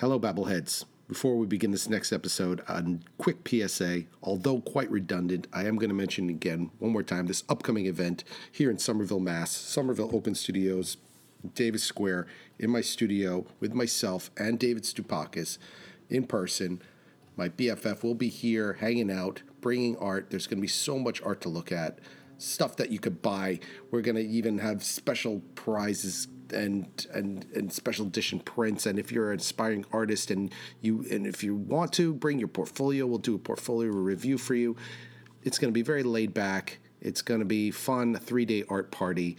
Hello, Babbleheads. Before we begin this next episode, a quick PSA. Although quite redundant, I am going to mention again, one more time, this upcoming event here in Somerville, Mass. Somerville Open Studios, Davis Square, in my studio with myself and David Stupakis in person. My BFF will be here hanging out, bringing art. There's going to be so much art to look at, stuff that you could buy. We're going to even have special prizes and and and special edition prints. And if you're an aspiring artist and you and if you want to bring your portfolio, we'll do a portfolio review for you. It's going to be very laid back. It's going to be fun. Three day art party.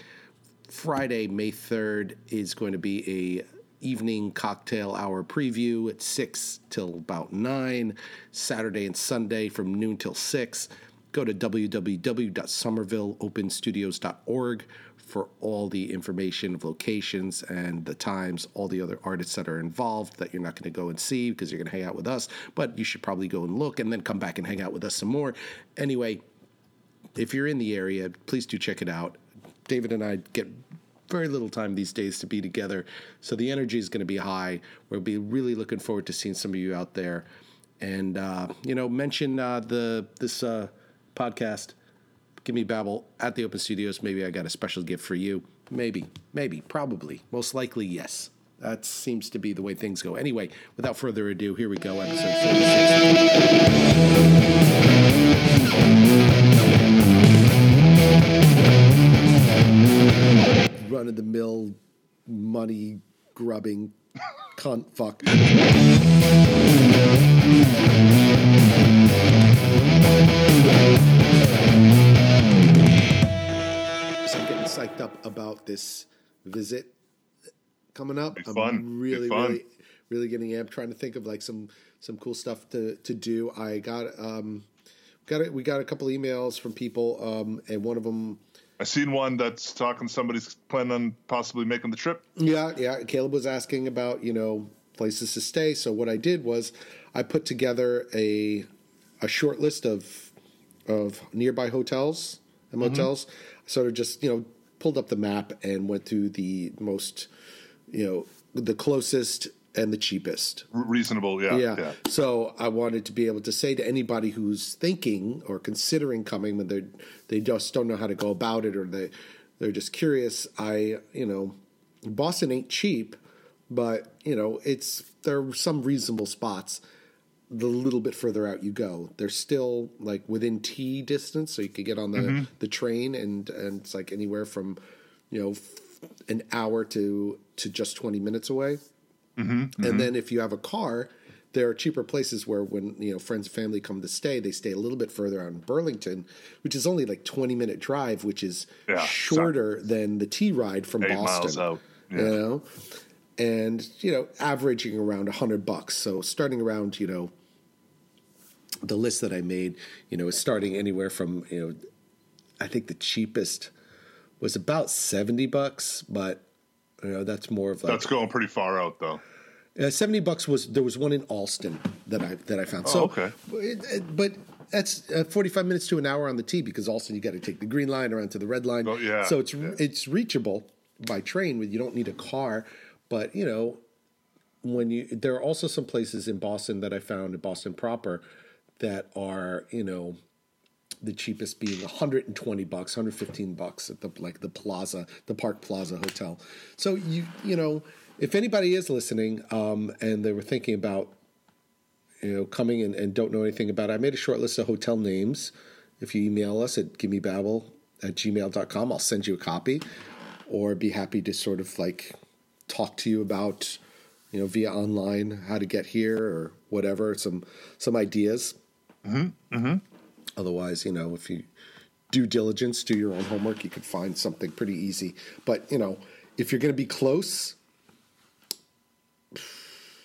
Friday, May third is going to be a evening cocktail hour preview at 6 till about 9 saturday and sunday from noon till 6 go to www.somervilleopenstudios.org for all the information of locations and the times, all the other artists that are involved that you're not going to go and see because you're going to hang out with us, but you should probably go and look and then come back and hang out with us some more. Anyway, if you're in the area, please do check it out. David and I get very little time these days to be together, so the energy is going to be high. We'll be really looking forward to seeing some of you out there, and uh, you know, mention uh, the this uh, podcast Give me Babble at the Open Studios. Maybe I got a special gift for you. Maybe, maybe, probably, most likely, yes. That seems to be the way things go. Anyway, without further ado, here we go, episode 46. Run of the mill, money grubbing, cunt fuck. Psyched up about this visit coming up. I'm fun. really, really, really getting amped. Trying to think of like some some cool stuff to to do. I got um got it. We got a couple emails from people, um, and one of them. I seen one that's talking. Somebody's planning on possibly making the trip. Yeah, yeah. Caleb was asking about you know places to stay. So what I did was I put together a a short list of of nearby hotels and motels. Mm-hmm. Sort of just you know pulled up the map and went through the most, you know, the closest and the cheapest. Reasonable, yeah, yeah. Yeah. So I wanted to be able to say to anybody who's thinking or considering coming when they they just don't know how to go about it or they they're just curious. I you know, Boston ain't cheap, but you know it's there are some reasonable spots the little bit further out you go. They're still like within T distance, so you could get on the mm-hmm. the train, and and it's like anywhere from you know an hour to to just twenty minutes away. Mm-hmm, mm-hmm. And then if you have a car, there are cheaper places where when you know friends and family come to stay, they stay a little bit further out in Burlington, which is only like twenty minute drive, which is yeah, shorter so than the T ride from Boston. Yeah. You know and you know averaging around a hundred bucks. So starting around you know the list that I made, you know, is starting anywhere from you know, I think the cheapest was about seventy bucks, but you know that's more of like that's going pretty far out though. Uh, Seventy bucks was there was one in Allston that I that I found. Oh, so okay, but that's uh, forty five minutes to an hour on the T because Allston you got to take the green line around to the red line. Oh, yeah, so it's yeah. it's reachable by train. With you don't need a car, but you know when you there are also some places in Boston that I found in Boston proper that are you know the cheapest being 120 bucks 115 bucks at the like the plaza the park plaza hotel. So you you know if anybody is listening um, and they were thinking about you know coming and, and don't know anything about it i made a short list of hotel names. If you email us at givemebabble at gmail.com i'll send you a copy or be happy to sort of like talk to you about you know via online how to get here or whatever some some ideas mm-hmm. Mm-hmm. otherwise you know if you due diligence do your own homework you could find something pretty easy but you know if you're going to be close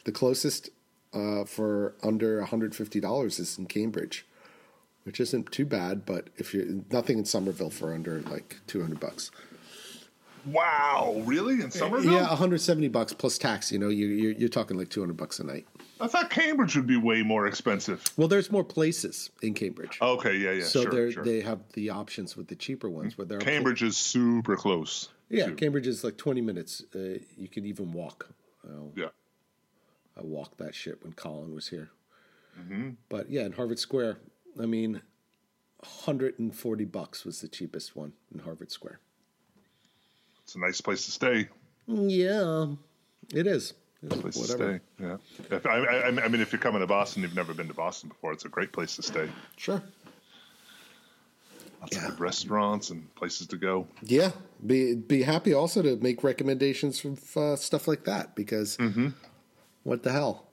the closest uh, for under $150 is in cambridge which isn't too bad but if you're nothing in somerville for under like 200 bucks Wow, really? In Somerville? Yeah, 170 bucks plus tax. You know, you, you're, you're talking like 200 bucks a night. I thought Cambridge would be way more expensive. Well, there's more places in Cambridge. Okay, yeah, yeah. So sure, sure. they have the options with the cheaper ones. Where they're Cambridge is super close. Yeah, too. Cambridge is like 20 minutes. Uh, you can even walk. yeah. I walked that shit when Colin was here. But yeah, in Harvard Square, I mean, 140 bucks was the cheapest one in Harvard Square. It's a nice place to stay. Yeah, it is. Place Whatever. to stay. Yeah. If, I, I, I mean, if you're coming to Boston, you've never been to Boston before. It's a great place to stay. Sure. Lots Yeah. of good restaurants and places to go. Yeah, be be happy also to make recommendations from uh, stuff like that because what the hell?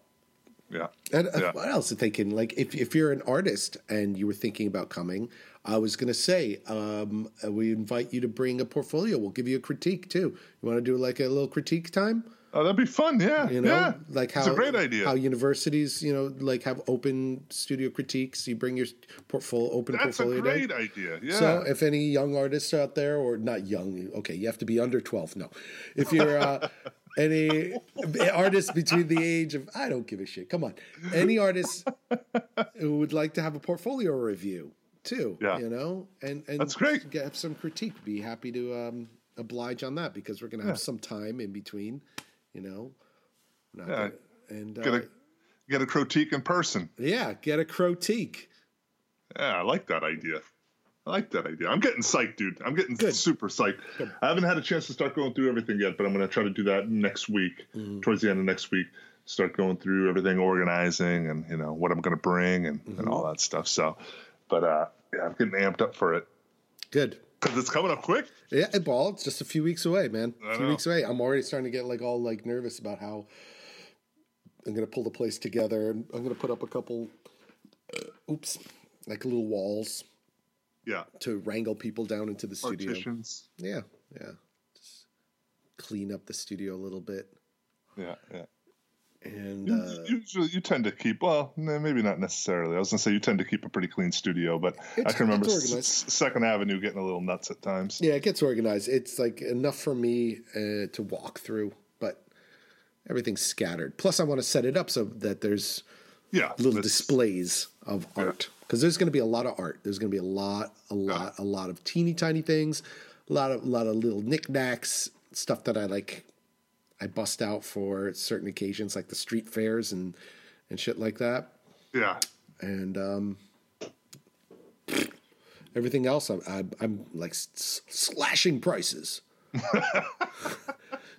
Yeah. And uh, Yeah. what else are thinking? Like, if if you're an artist and you were thinking about coming, I was going to say um, uh, we invite you to bring a portfolio. We'll give you a critique too. You want to do like a little critique time? Oh, that'd be fun. Yeah. You know, yeah. like how it's a great idea. How universities, you know, like have open studio critiques. You bring your portfolio, open That's a portfolio. day. great idea. Yeah. So, if any young artists out there, or not young, okay, you have to be under 12. No. If you're uh, any artist between the age of, I don't give a shit, come on. Any artists who would like to have a portfolio review too, Yeah. you know, and, and That's great. get some critique, be happy to um, oblige on that because we're going to have some time in between, you know. Not Yeah. gonna- and uh, get a get a critique in person. yeah, get a critique. Yeah, I like that idea. I like that idea. I'm getting psyched, dude. I'm getting Good. super psyched. I haven't had a chance to start going through everything yet, but I'm going to try to do that next week, Mm-hmm. towards the end of next week. Start going through everything, organizing, and you know what I'm going to bring and, Mm-hmm. and all that stuff. So, but uh, yeah, I'm getting amped up for it Good. because it's coming up quick. Yeah, it ball. It's just a few weeks away, man. I A few know. weeks away. I'm already starting to get like all like nervous about how I'm gonna pull the place together. and I'm gonna put up a couple, uh, oops, like little walls Yeah, to wrangle people down into the studio. partitions. Yeah, yeah. Just clean up the studio a little bit, Yeah, yeah. And uh, Usually, you tend to keep well, maybe not necessarily. I was going to say you tend to keep a pretty clean studio, but I can remember S- Second Avenue getting a little nuts at times. yeah, it gets organized. It's like enough for me uh, to walk through, but everything's scattered. Plus, I want to set it up so that there's Yeah, little displays of art because there's going to be a lot of art. There's going to be a lot, a lot, a lot of teeny tiny things, a lot of, a lot of little knickknacks, stuff that I like. I bust out for certain occasions, like the street fairs and and shit like that, Yeah, and um, everything else. I'm I'm, I'm like s- slashing prices.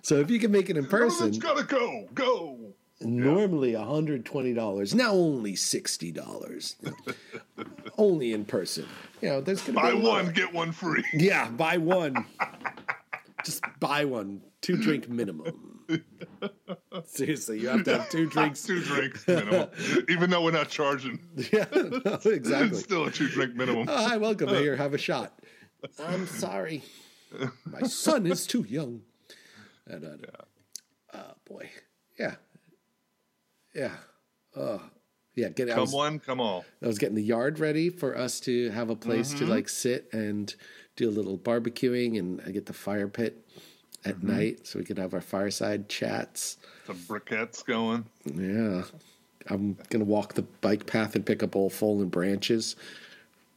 so if you can make it in person, It's gotta go, go. Normally $120, now only $60. only in person. You know, there's going to be Buy a lot- one, get one free. Yeah, buy one. Just buy one. Two drink minimum. Seriously, you have to have two drinks. two drinks minimum. Even though we're not charging, yeah, no, it's exactly. still a two drink minimum. Oh, hi, welcome. Here, have a shot. I'm sorry. My son is too young. And, uh, oh, boy. Yeah. Yeah. Oh, yeah. Get, Come was, one, come all. I was getting the yard ready for us to have a place to mm-hmm. like sit and do a little barbecuing, and I get the fire pit at night so we could have our fireside chats. Some briquettes going. Yeah, I'm gonna walk the bike path and pick up all fallen branches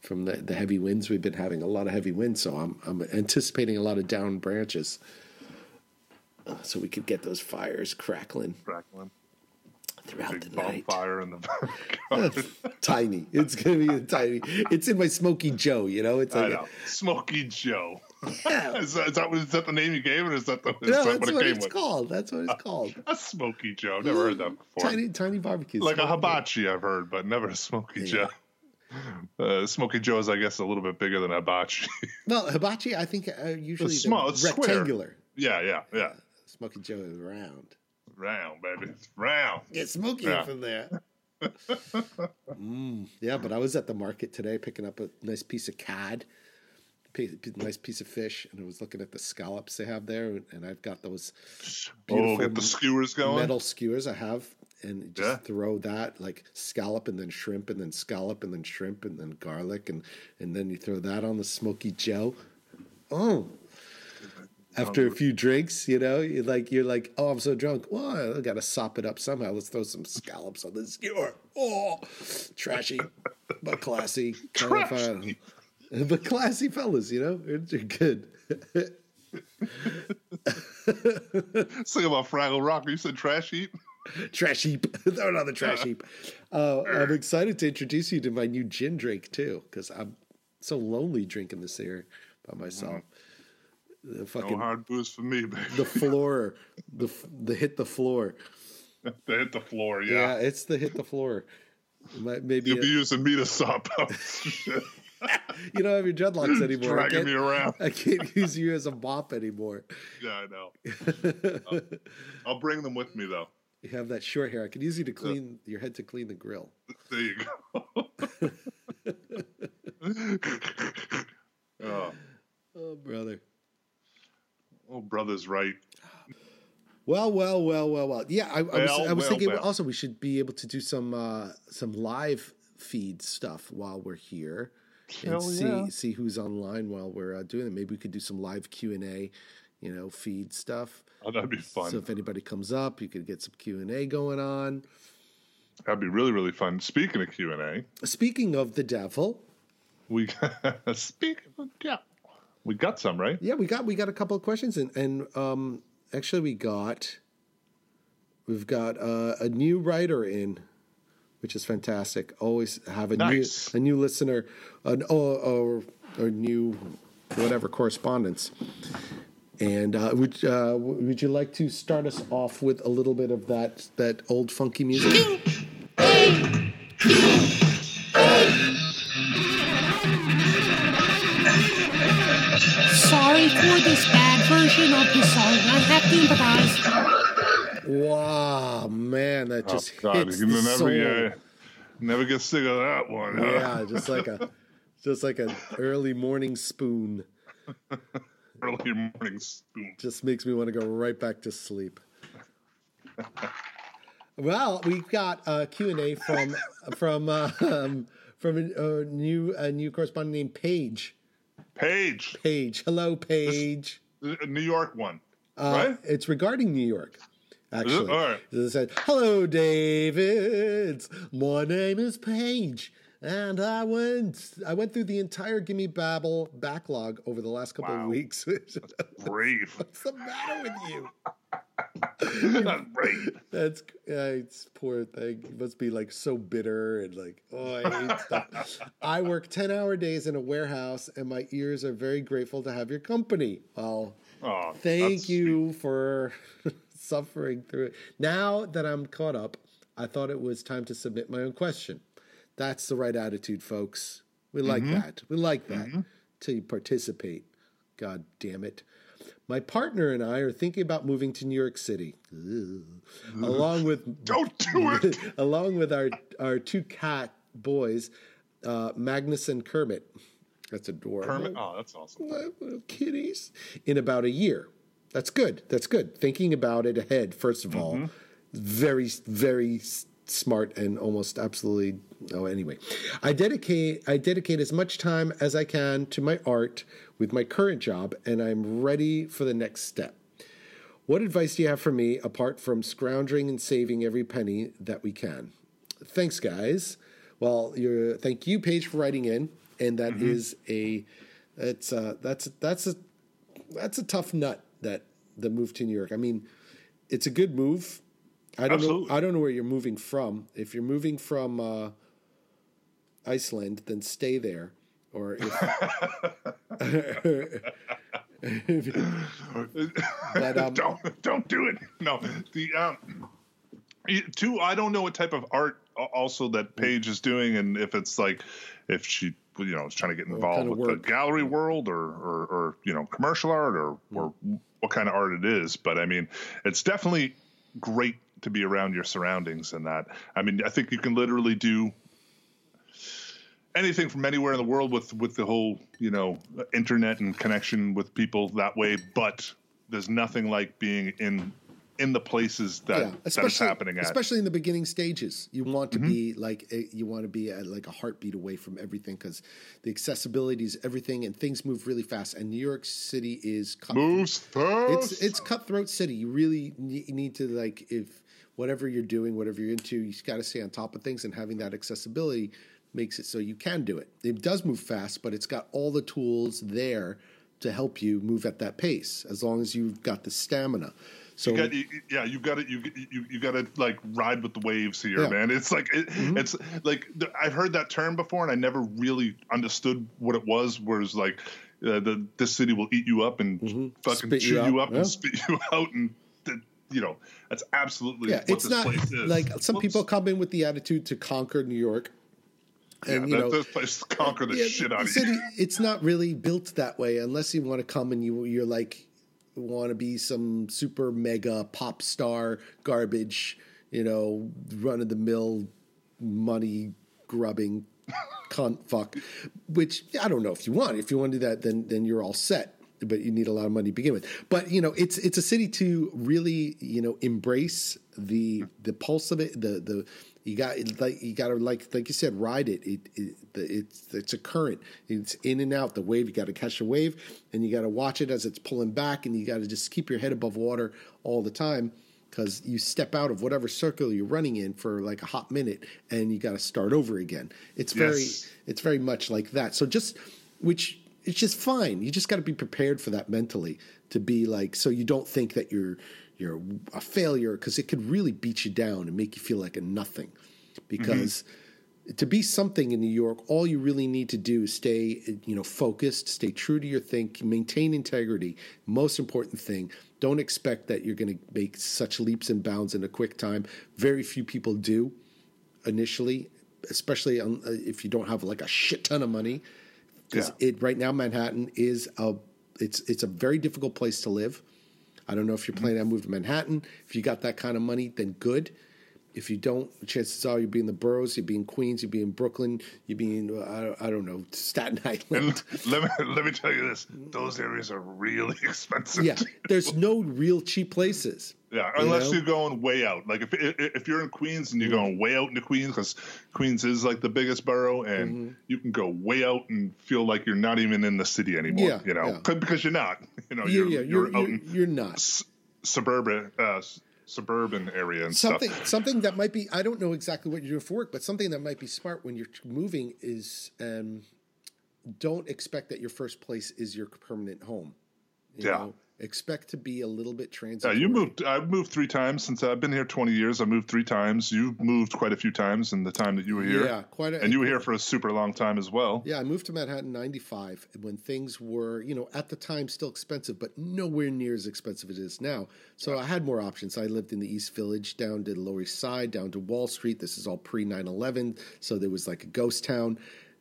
from the, the heavy winds we've been having. A lot of heavy winds, so I'm I'm anticipating a lot of down branches, uh, so we could get those fires crackling Crackling. throughout the night. bonfire in the tiny. It's gonna be a tiny. It's in my Smoky Joe. You know, it's I like know. Smoky Joe. Yeah. Is that, is, that, is that the name you gave it, or is that, the, is no, that that's what it what came it's with? called. That's what it's called. A Smoky Joe. Never heard that before. Tiny, tiny barbecues. like a hibachi, I've heard, but never a Smoky Joe. Uh, Smoky Joe is, I guess, a little bit bigger than a hibachi. Well, hibachi, I think uh, usually It's small, it's square. rectangular. yeah, yeah, yeah. Smoky Joe is round. Round, baby. It's round. Get smoky Yeah. from there. mm, yeah, but I was at the market today picking up a nice piece of cod, piece, nice piece of fish, and I was looking at the scallops they have there, and I've got those Oh, beautiful get the skewers going. metal skewers I have, and just Yeah. throw that like scallop and then shrimp and then scallop and then shrimp and then garlic and and then you throw that on the smoky Joe. Oh. After a few drinks, you know, you're like you're like, oh, I'm so drunk. Well, I got to sop it up somehow. Let's throw some scallops on the skewer. Oh, trashy, but classy. Kind of fun. But classy fellas, you know, they're good. Sing about Fraggle Rock. You said trash heap. trash heap. Throw it on the trash heap. Uh, I'm excited to introduce you to my new gin drink too, because I'm so lonely drinking this here by myself. The No fucking hard booze for me, baby. the floor, the the hit the floor. they hit the floor, Yeah, yeah. it's the hit the floor. Maybe You'll be a- using me to sop out shit, you don't have your dreadlocks anymore. I dragging can't, me around. I can't use you as a mop anymore. Yeah, I know. I'll bring them with me though. You have that short hair. I can use you to clean your head to clean the grill. There you go. oh, Oh, brother. oh, brother's right. Well, well, well, well, well. Yeah, I, I was, I was well, thinking well. also we should be able to do some uh, some live feed stuff while we're here and see yeah. see who's online while we're uh, doing it. Maybe we could do some live Q and A, you know, feed stuff. Oh, that'd be fun. So if anybody comes up, you could get some Q and A going on. That'd be really, really fun. Speaking of Q and A, Speaking of the devil, we speaking of yeah, we got some right. yeah, we got we got a couple of questions and and um, actually we got we've got uh, a new writer in, which is fantastic. Always have a Nice. new a new listener, an or or, or new whatever correspondence. And uh, would uh, would you like to start us off with a little bit of that that old funky music? Sorry for this bad version of the song. I have to improvise. Wow, man, that just oh God, hits the can soul. never get never get sick of that one. huh? Yeah, just like a just like an early morning spoon. Early morning spoon. Just makes me want to go right back to sleep. Well, we've got a Q and A from from uh, um, from a, a new a new correspondent named Paige. Page, Paige, hello, Paige. a New York one, Uh, right? It's regarding New York. Actually, right. it said, "Hello, David. My name is Paige, and I went I went through the entire Gimme Babble backlog over the last couple of Wow. weeks. Brave. What's the matter with you? That's brave. That's uh, it's poor thing. It must be like so bitter and like oh I hate stuff. I work ten hour days in a warehouse, and my ears are very grateful to have your company. Well, Oh, thank you for suffering through it. Now that I'm caught up, I thought it was time to submit my own question. That's the right attitude, folks. We like that. We like that. Till you participate. God damn it. My partner and I are thinking about moving to New York City, Ugh. along with Don't do it. along with our our two cat boys, uh, Magnus and Kermit. That's adorable. Kermit. Oh, that's awesome. Little kitties. In about a year. That's good. That's good. Thinking about it ahead, first of all, very, very smart and almost absolutely. Oh, anyway, I dedicate I dedicate as much time as I can to my art with my current job, and I'm ready for the next step. What advice do you have for me apart from scrounging and saving every penny that we can? Thanks, guys. Well, you're thank you, Paige, for writing in, and that is a it's uh that's that's a that's a tough nut that the move to New York. I mean, it's a good move. I don't Absolutely. know. I don't know where you're moving from. If you're moving from uh, Iceland, then stay there. Or if, But, um, don't don't do it. No, the um, two. I don't know what type of art also that Paige is doing, and if it's like if she you know is trying to get involved kind of with work? the gallery world or, or or you know commercial art or or what kind of art it is. But I mean, it's definitely great to be around your surroundings and that. I mean, I think you can literally do anything from anywhere in the world with with the whole you know internet and connection with people that way but there's nothing like being in in the places that, yeah, that especially happening at especially in the beginning stages. You want to mm-hmm. be like a, you want to be at like a heartbeat away from everything because the accessibility is everything, and things move really fast. And New York City is cut- moves fast. it's it's cutthroat city. You really need to like if whatever you're doing, whatever you're into, you've got to stay on top of things, and having that accessibility makes it so you can do it. It does move fast, but it's got all the tools there to help you move at that pace as long as you've got the stamina. So You got, you- yeah, you got to you you you got to like ride with the waves here, Yeah. Mm-hmm. man. It's like it, it's like I've heard that term before, and I never really understood what it was. Whereas like uh, the this city will eat you up and fucking Spit chew you, out, up yeah. and spit you out, and you know that's absolutely yeah, what it's this not place is. like some Whoops. people come in with the attitude to conquer New York, Yeah, and you that, know, this place conquer the yeah, shit out the of city, you. it's not really built that way unless you want to come and you you're like want to be some super mega pop star garbage, you know, run of the mill money grubbing cunt fuck. Which I don't know if you want. If you want to do that, then then you're all set. But you need a lot of money to begin with. But you know, it's it's a city to really you know embrace the the pulse of it. The the you got like you got to like like you said, ride it. It, it it's it's a current. It's in and out. The wave. You got to catch the wave, and you got to watch it as it's pulling back, and you got to just keep your head above water all the time because you step out of whatever circle you're running in for like a hot minute, and you got to start over again. It's very it's very much like that. So just which it's just fine. You just got to be prepared for that mentally to be like so you don't think that you're you're a failure because it could really beat you down and make you feel like a nothing. Because to be something in New York, all you really need to do is stay, you know, focused, stay true to your think, maintain integrity. Most important thing. Don't expect that you're going to make such leaps and bounds in a quick time. Very few people do initially, especially on, uh, if you don't have like a shit ton of money. Because Yeah. it right now, Manhattan is a it's it's a very difficult place to live. I don't know if you're planning on moving to Manhattan. If you got that kind of money, then good. If you don't, chances are you'll be in the boroughs, you'll be in Queens, you'll be in Brooklyn, you'll be in uh, I, don't know Staten Island. And let me let me tell you this: those areas are really expensive. yeah, there's no real cheap places. Yeah, You unless know? Mm. you're going way out. Like if if you're in Queens and you're going way out into Queens, because Queens is like the biggest borough, and Mm-hmm. you can go way out and feel like you're not even in the city anymore. Yeah, you know, yeah. 'Cause- because you're not. You know, you're yeah, you're, you're out you're, in you're not. s- suburban uh, suburban area and something stuff. something that might be I don't know exactly what you're doing for work, but something that might be smart when you're moving is um, don't expect that your first place is your permanent home. You Yeah. know? Expect to be a little bit Yeah, you moved. I've moved three times since I've been here 20 years. I moved three times. You've moved quite a few times in the time that you were here. Yeah, quite a- and you were here for a super long time as well. Yeah, I moved to Manhattan 95 when things were, you know, at the time still expensive, but nowhere near as expensive as it is now. So I had more options. I lived in the East Village, down to the Lower East Side, down to Wall Street. This is all pre 9 11. So there was like a ghost town.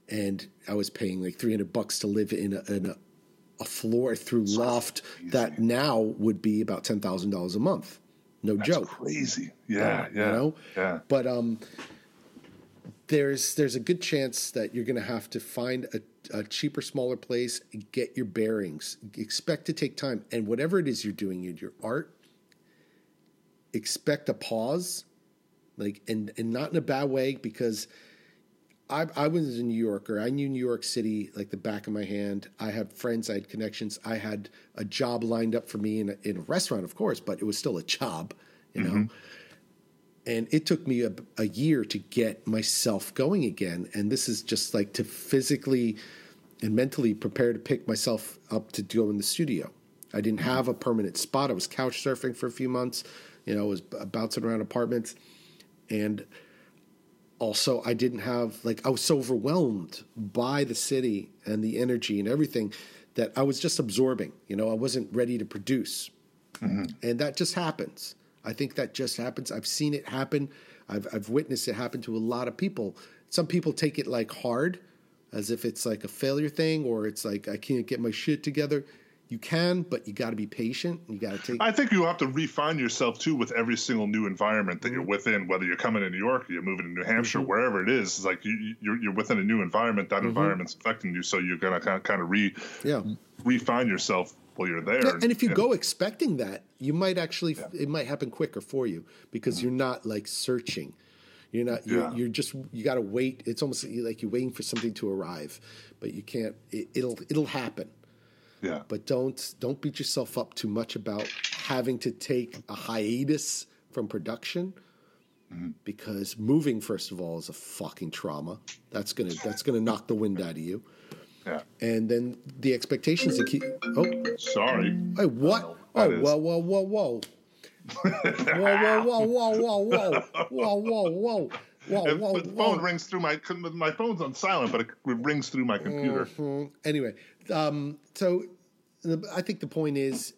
And I was paying like 300 bucks to live in a, in a, a floor through loft that now would be about $10,000 a month. No That's joke. crazy. Yeah, yeah, you know yeah. but um there's there's a good chance that you're going to have to find a, a cheaper smaller place get your bearings expect to take time and whatever it is you're doing in your art expect a pause like and and not in a bad way because I, I was a New Yorker. I knew New York City like the back of my hand. I had friends, I had connections. I had a job lined up for me in a, in a restaurant, of course, but it was still a job, you know. Mm-hmm. And it took me a, a year to get myself going again. And this is just like to physically and mentally prepare to pick myself up to go in the studio. I didn't mm-hmm. have a permanent spot. I was couch surfing for a few months. You know, I was bouncing around apartments. And also I didn't have like I was so overwhelmed by the city and the energy and everything that I was just absorbing. You know, I wasn't ready to produce, mm-hmm. and that just happens. I think that just happens. I've seen it happen. I've I've witnessed it happen to a lot of people. Some people take it like hard, as if it's like a failure thing, or it's like I can't get my shit together. You can, but you got to be patient. You got to take. I think you have to refine yourself too with every single new environment that Mm-hmm. you're within. Whether you're coming to New York, or you're moving to New Hampshire, wherever it is, it's like you, you're you're within a new environment. That environment's affecting you, so you're gonna kind of, kind of re Mm-hmm. yeah. refine yourself while you're there. Yeah, and if you go expecting that, you might actually it might happen quicker for you because you're not like searching. You're not. You're, Yeah. you're just. You got to wait. It's almost like you're waiting for something to arrive, but you can't. It, it'll it'll happen. Yeah, But don't don't beat yourself up too much about having to take a hiatus from production. Mm-hmm. Because moving, first of all, is a fucking trauma. That's gonna that's gonna knock the wind out of you. yeah. And then the expectations to keep. Oh, Sorry. Hey, what? Oh, is- whoa, whoa, whoa, whoa. whoa, whoa, whoa, whoa, whoa, whoa, whoa, whoa, whoa, Whoa, the whoa. phone rings through my my phone's on silent, but it rings through my computer. Mhm. Anyway, um, so the, I think the point is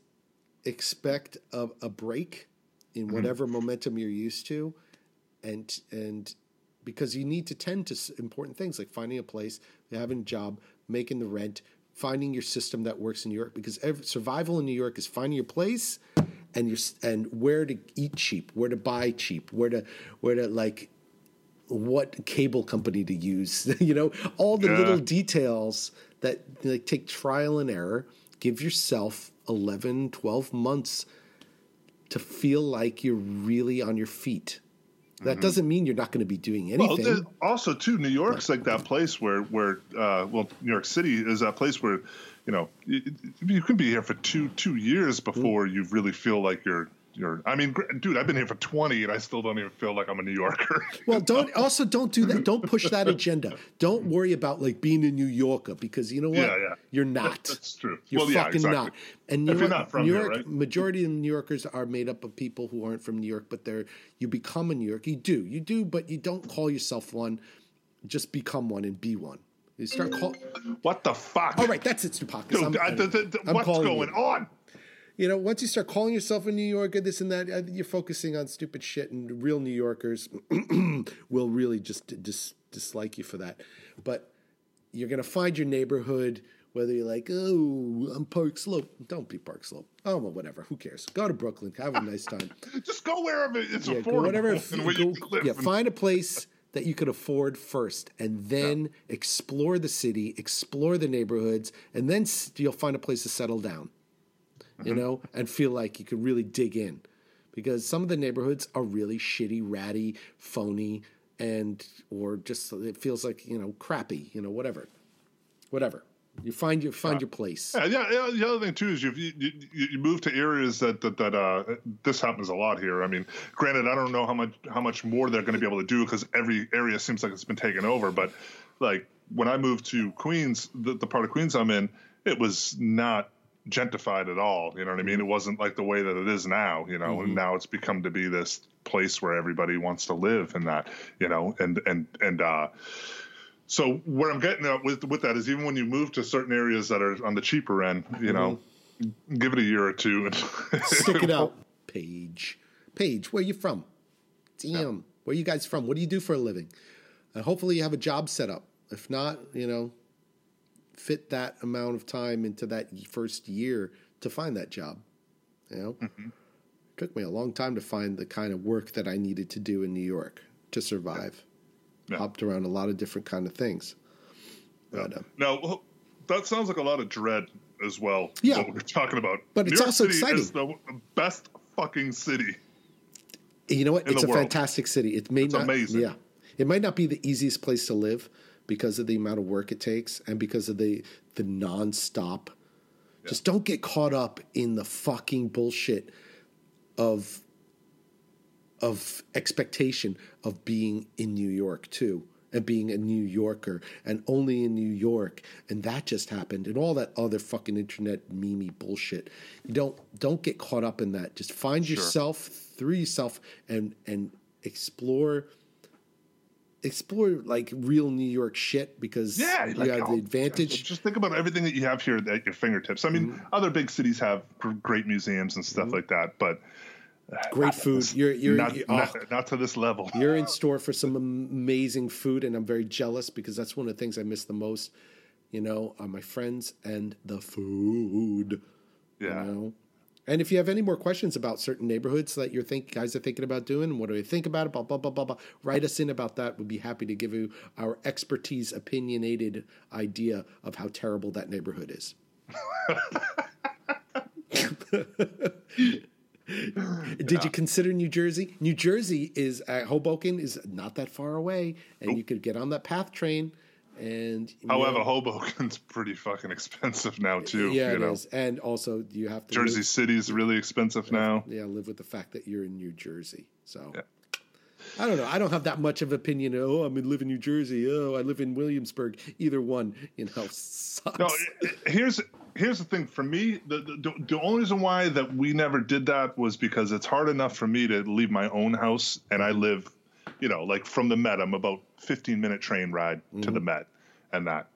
expect a, a break in whatever momentum you're used to, and and because you need to tend to important things like finding a place, having a job, making the rent, finding your system that works in New York. Because ev survival in New York is finding your place and your and where to eat cheap, where to buy cheap, where to where to like what cable company to use you know? All the Yeah. little details that like take trial and error give yourself 11 12 months to feel like you're really on your feet. That doesn't mean you're not going to be doing Mm-hmm. Well, anything. also too, New York's like that place where where uh, well, New York City is that place where you know you, you can be here for two two years before you really feel like you're you're. I mean, dude, I've been here for twenty and I still don't even feel like I'm a New Yorker. well don't also don't do that don't push that agenda don't worry about like being a new yorker because you know what Yeah, yeah. you're not That's true. You're Well, yeah, fucking exactly. not. And New If you're York, not from New here, York, right? majority of New Yorkers are made up of people who aren't from New York, but they're you become a New York. You do, you do, but you don't call yourself one. Just become one and be one. You start call. what the fuck? All right, that's it, Stupakas. Dude, I'm- I- I'm what's going you. on? You know, once you start calling yourself a New Yorker, this and that, uh, you're focusing on stupid shit, and real New Yorkers will really just dis- dislike you for that. But you're going to find your neighborhood, whether you're like, oh, I'm Park Slope. Don't be Park Slope. Oh, well, whatever. Who cares? Go to Brooklyn. Have a nice time. Just go wherever it's yeah, affordable go whatever. go- you can live. yeah, find a place that you could afford first, and then explore the city, explore the neighborhoods, and then you'll find a place to settle down. Mm-hmm. You know, and feel like you could really dig in, because some of the neighborhoods are really shitty, ratty, phony, and or just it feels like you know crappy. You know, whatever, whatever. You find your find your place. Yeah, yeah. The other thing too is you you, you, you move to areas that that, that uh, this happens a lot here. I mean, granted, I don't know how much how much more they're going to be able to do because every area seems like it's been taken over. But like when I moved to Queens, the, the part of Queens I'm in, it was not gentrified at all. You know what I mean? Mm-hmm. It wasn't like the way that it is now. You know, and mm-hmm. now it's become to be this place where everybody wants to live and that. You know, and and and. uh so where I'm getting at with with that is even when you move to certain areas that are on the cheaper end, you know, mm-hmm. give it a year or two and Stick it out, Paige. Paige, where you from? Damn, where you guys from? What do you do for a living? And hopefully you have a job set up. If not, you know, fit that amount of time into that first year to find that job. You know, it took me a long time to find the kind of work that I needed to do in New York to survive. Yeah. Hopped around a lot of different kind of things. But, uh, Now that sounds like a lot of dread as well. Yeah. what we're talking about. But New it's York also City exciting. Is the best fucking city. You know what? It's a world. fantastic city. It may It's not, amazing. Yeah, it might not be the easiest place to live because of the amount of work it takes and because of the the nonstop. Just don't get caught up in the fucking bullshit of of expectation of being in New York too and being a New Yorker and only in New York and that just happened and all that other fucking internet memey bullshit. Don't don't get caught up in that. Just find yourself through yourself and and explore explore like real New York shit because Yeah, you like, have the oh, advantage. Just think about everything that you have here at your fingertips. I mean, Mm-hmm. other big cities have great museums and stuff like that, but Great food. You're you're not, you- oh. not not to this level. You're in store for some amazing food, and I'm very jealous because that's one of the things I miss the most. You know, are my friends and the food. Yeah. You know, and if you have any more questions about certain neighborhoods that you're think guys are thinking about doing, what do you think about it? Blah blah blah blah blah. Write us in about that. We'd be happy to give you our expertise, opinionated idea of how terrible that neighborhood is. Did you consider New Jersey? New Jersey is uh, Hoboken is not that far away, and you could get on that PATH train. And However, know, Hoboken's pretty fucking expensive now too. yeah, you it is. And also, you have to Jersey live, City's really expensive now. yeah, live with the fact that you're in New Jersey. So Yeah. I don't know. I don't have that much of opinion. Oh, I'm in live in New Jersey. Oh, I live in Williamsburg. Either one, you know, sucks. No, here's here's the thing for me the, the the only reason why that we never did that was because it's hard enough for me to leave my own house and i live you know like from the met i'm about 15 minute train ride to Mm-hmm. the met and that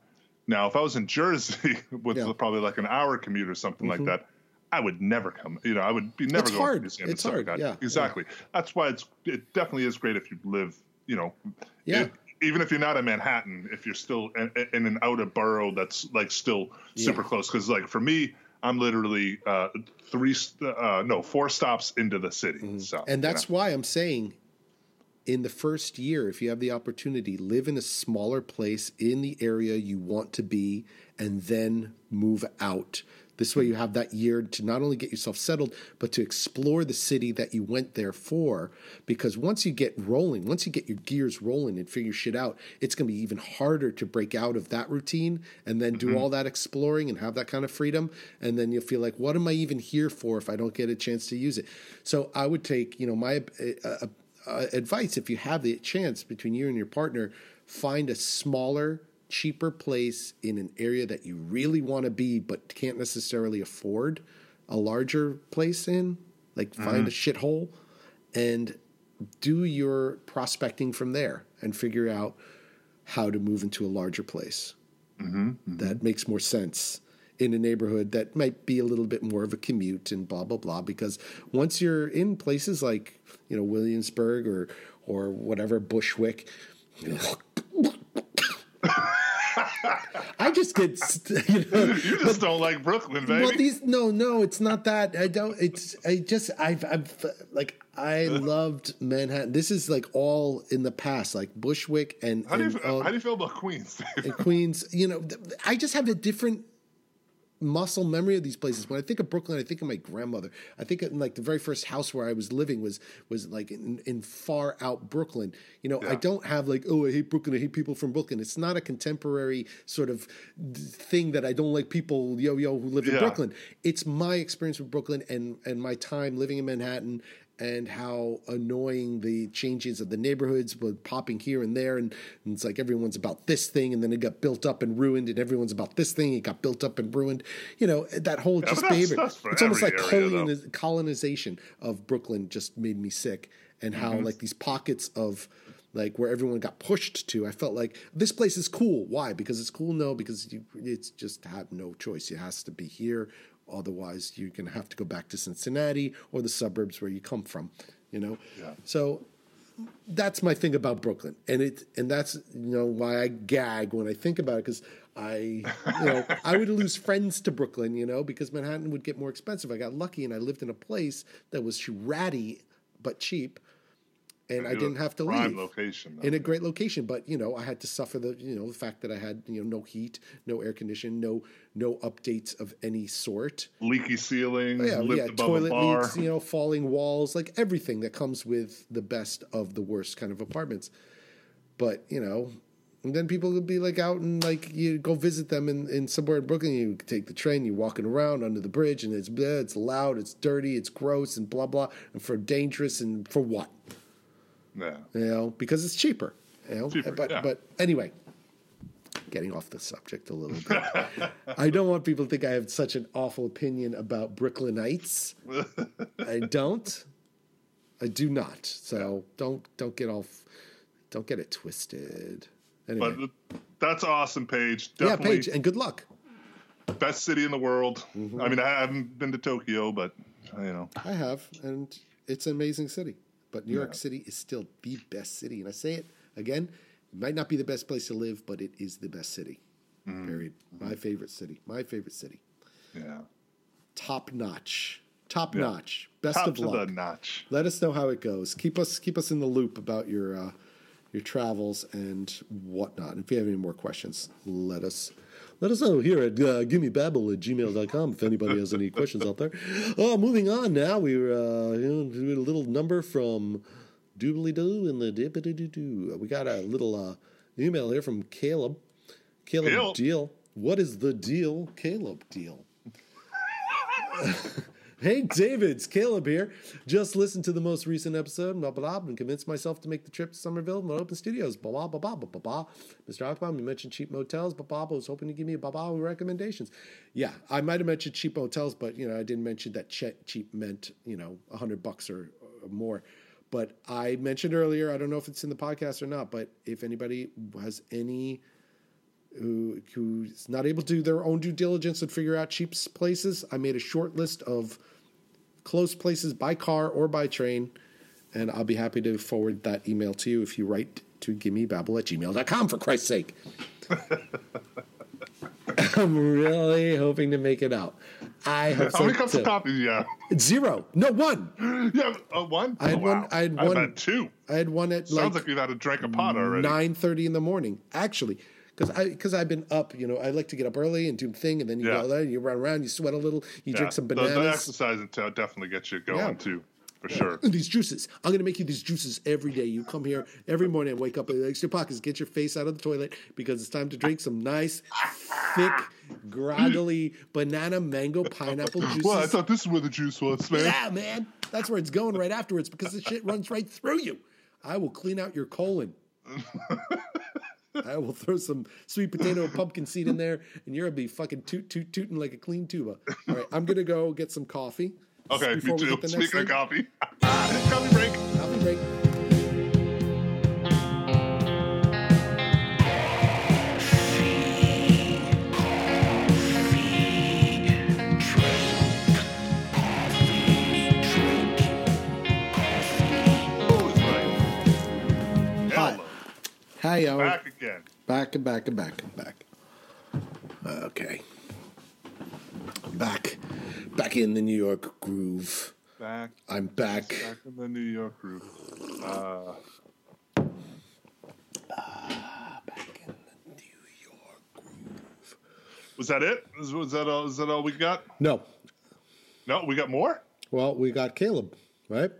now if i was in jersey with Yeah. Mm-hmm. probably like an hour commute or something like that i would never come you know i would be never It's going hard. to the museum It's like hard, yeah, exactly that's why it's it definitely is great if you live you know Yeah. even if you're not in Manhattan, if you're still in, in an outer borough that's like still super Yeah. close, because like for me, I'm literally uh, three, uh, no, four stops into the city. So, Mm-hmm. And that's why I'm saying in the first year, if you have the opportunity, live in a smaller place in the area you want to be and then move out. This way, you have that year to not only get yourself settled, but to explore the city that you went there for. Because once you get rolling, once you get your gears rolling and figure shit out, it's going to be even harder to break out of that routine and then do all that exploring and have that kind of freedom. And then you'll feel like, what am I even here for if I don't get a chance to use it? So I would take, you know, my uh, uh, advice if you have the chance between you and your partner, find a smaller, cheaper place in an area that you really want to be but can't necessarily afford a larger place in. Like find mm-hmm. a shithole and do your prospecting from there and figure out how to move into a larger place. Mm-hmm. Mm-hmm. That makes more sense in a neighborhood that might be a little bit more of a commute and blah blah blah because once you're in places like you know Williamsburg or or whatever Bushwick I just get you know you just don't like Brooklyn, baby. well, these no, no, it's not that. I don't. It's I just I've I've like I loved Manhattan. This is like all in the past, like Bushwick and, how do you and, how do you feel about Queens? Queens. You know, th- I just have a different muscle memory of these places. When I think of Brooklyn, I think of my grandmother. I think of, like the very first house where I was living was was like in, in far out Brooklyn. You know, I don't have like oh I hate Brooklyn, I hate people from Brooklyn. It's not a contemporary sort of thing that I don't like people yo yo who live in Brooklyn. It's my experience with Brooklyn and and my time living in Manhattan and how annoying the changes of the neighborhoods were popping here and there. And, and it's like everyone's about this thing and then it got built up and ruined and everyone's about this thing it got built up and ruined. You know that whole just that's- behavior that's it's almost like area, coloniz- colonization of brooklyn just made me sick and how Mm-hmm. like these pockets of like where everyone got pushed to i felt like this place is cool. Why? Because it's cool? No because you it's just have no choice. It has to be here otherwise you're going to have to go back to cincinnati or the suburbs where you come from you know Yeah. so that's my thing about Brooklyn, and it and that's you know why I gag when I think about it because I you know I would lose friends to Brooklyn, you know, because Manhattan would get more expensive. I got lucky and I lived in a place that was ratty but cheap, and I didn't have to Prime leave location. though. in a great location. But you know, I had to suffer the you know the fact that I had you know no heat, no air conditioning, no no updates of any sort. leaky ceilings, Oh, Yeah, yeah, toilet leaks, you know, falling walls, like everything that comes with the best of the worst kind of apartments. But you know, and then people would be like out and like you go visit them in, in somewhere in Brooklyn. You take the train, you're walking around under the bridge, and it's bleh, it's loud, it's dirty, it's gross, and blah blah, and for dangerous and for what? Yeah. You know, because it's cheaper. You know, Cheaper, but yeah. but anyway, getting off the subject a little bit. I don't want people to think I have such an awful opinion about Brooklynites. I don't. I do not. So don't don't get off. Don't get it twisted. Anyway, But that's awesome, Paige. yeah, Definitely Paige, and good luck. best city in the world. Mm-hmm. I mean, I haven't been to Tokyo, but you know, I have, and it's an amazing city. But New York City is still the best city, and I say it again. It might not be the best place to live, but it is the best city. Mm-hmm. Period. My favorite city. My favorite city. yeah, Top notch. Top Yeah. notch. Best top of luck. the notch. Let us know how it goes. Keep us keep us in the loop about your uh, your travels and whatnot. If you have any more questions, let us let us know here at uh, gimmebabble at gmail.com if anybody has any questions out there. Uh, moving on now, we were uh, you know, a little number from Doobly Doo and the Dippity Doo Doo. We got a little uh, email here from Caleb. Caleb Caleb. Deal. What is the deal, Caleb Deal? Hey, Davids, Caleb here. Just listened to the most recent episode, blah, blah, blah, and convinced myself to make the trip to Somerville and open studios, blah, blah, blah, blah, blah, blah, blah. Mr. Aquaman, you mentioned cheap motels, blah, blah, blah, was hoping to give me a blah, blah, recommendations. Yeah, I might have mentioned cheap hotels, but, you know, I didn't mention that cheap meant, you know, a hundred bucks or, or more. But I mentioned earlier, I don't know if it's in the podcast or not, but if anybody has any who who's not able to do their own due diligence and figure out cheap places, I made a short list of close places by car or by train, and I'll be happy to forward that email to you if you write to gimmebabble at gmail.com for Christ's sake. I'm really hoping to make it out. I hope How many cups of coffee do you have? Zero. No, one. Yeah, uh, one. I had Oh, one- wow. I had I've one- had two. I had one at Sounds like like you've had a drink of pot already. nine thirty in the morning. Actually, because I because I've been up. You know, I like to get up early and do the thing, and then you Yeah. go there, you run around, you sweat a little, you Yeah. drink some The- The, bananas. exercise and definitely gets you going Yeah. too, for sure. these juices. I'm going to make you these juices every day. You come here every morning and wake up with extra pockets, get your face out of the toilet because it's time to drink some nice, thick, groggly banana, mango, pineapple juices. Well, I thought this is where the juice was, man. yeah, man. That's where it's going right afterwards because the shit runs right through you. I will clean out your colon. I will throw some sweet potato and pumpkin seed in there, and you're gonna be fucking toot toot tooting like a clean tuba. All right, I'm gonna go get some coffee. Okay, me before we too. hit the Speaking of thing. coffee, coffee break. Coffee break. It's right. Hi. Hello. Hi, yo. Back again. Back and back and back and back. Okay. Back. Back in the New York groove. Back. I'm back. Back in the New York group. Uh, Back in the New York groove. was that it? Was, was that all? Is that all we got? No. No, we got more. Well, we got Caleb, right?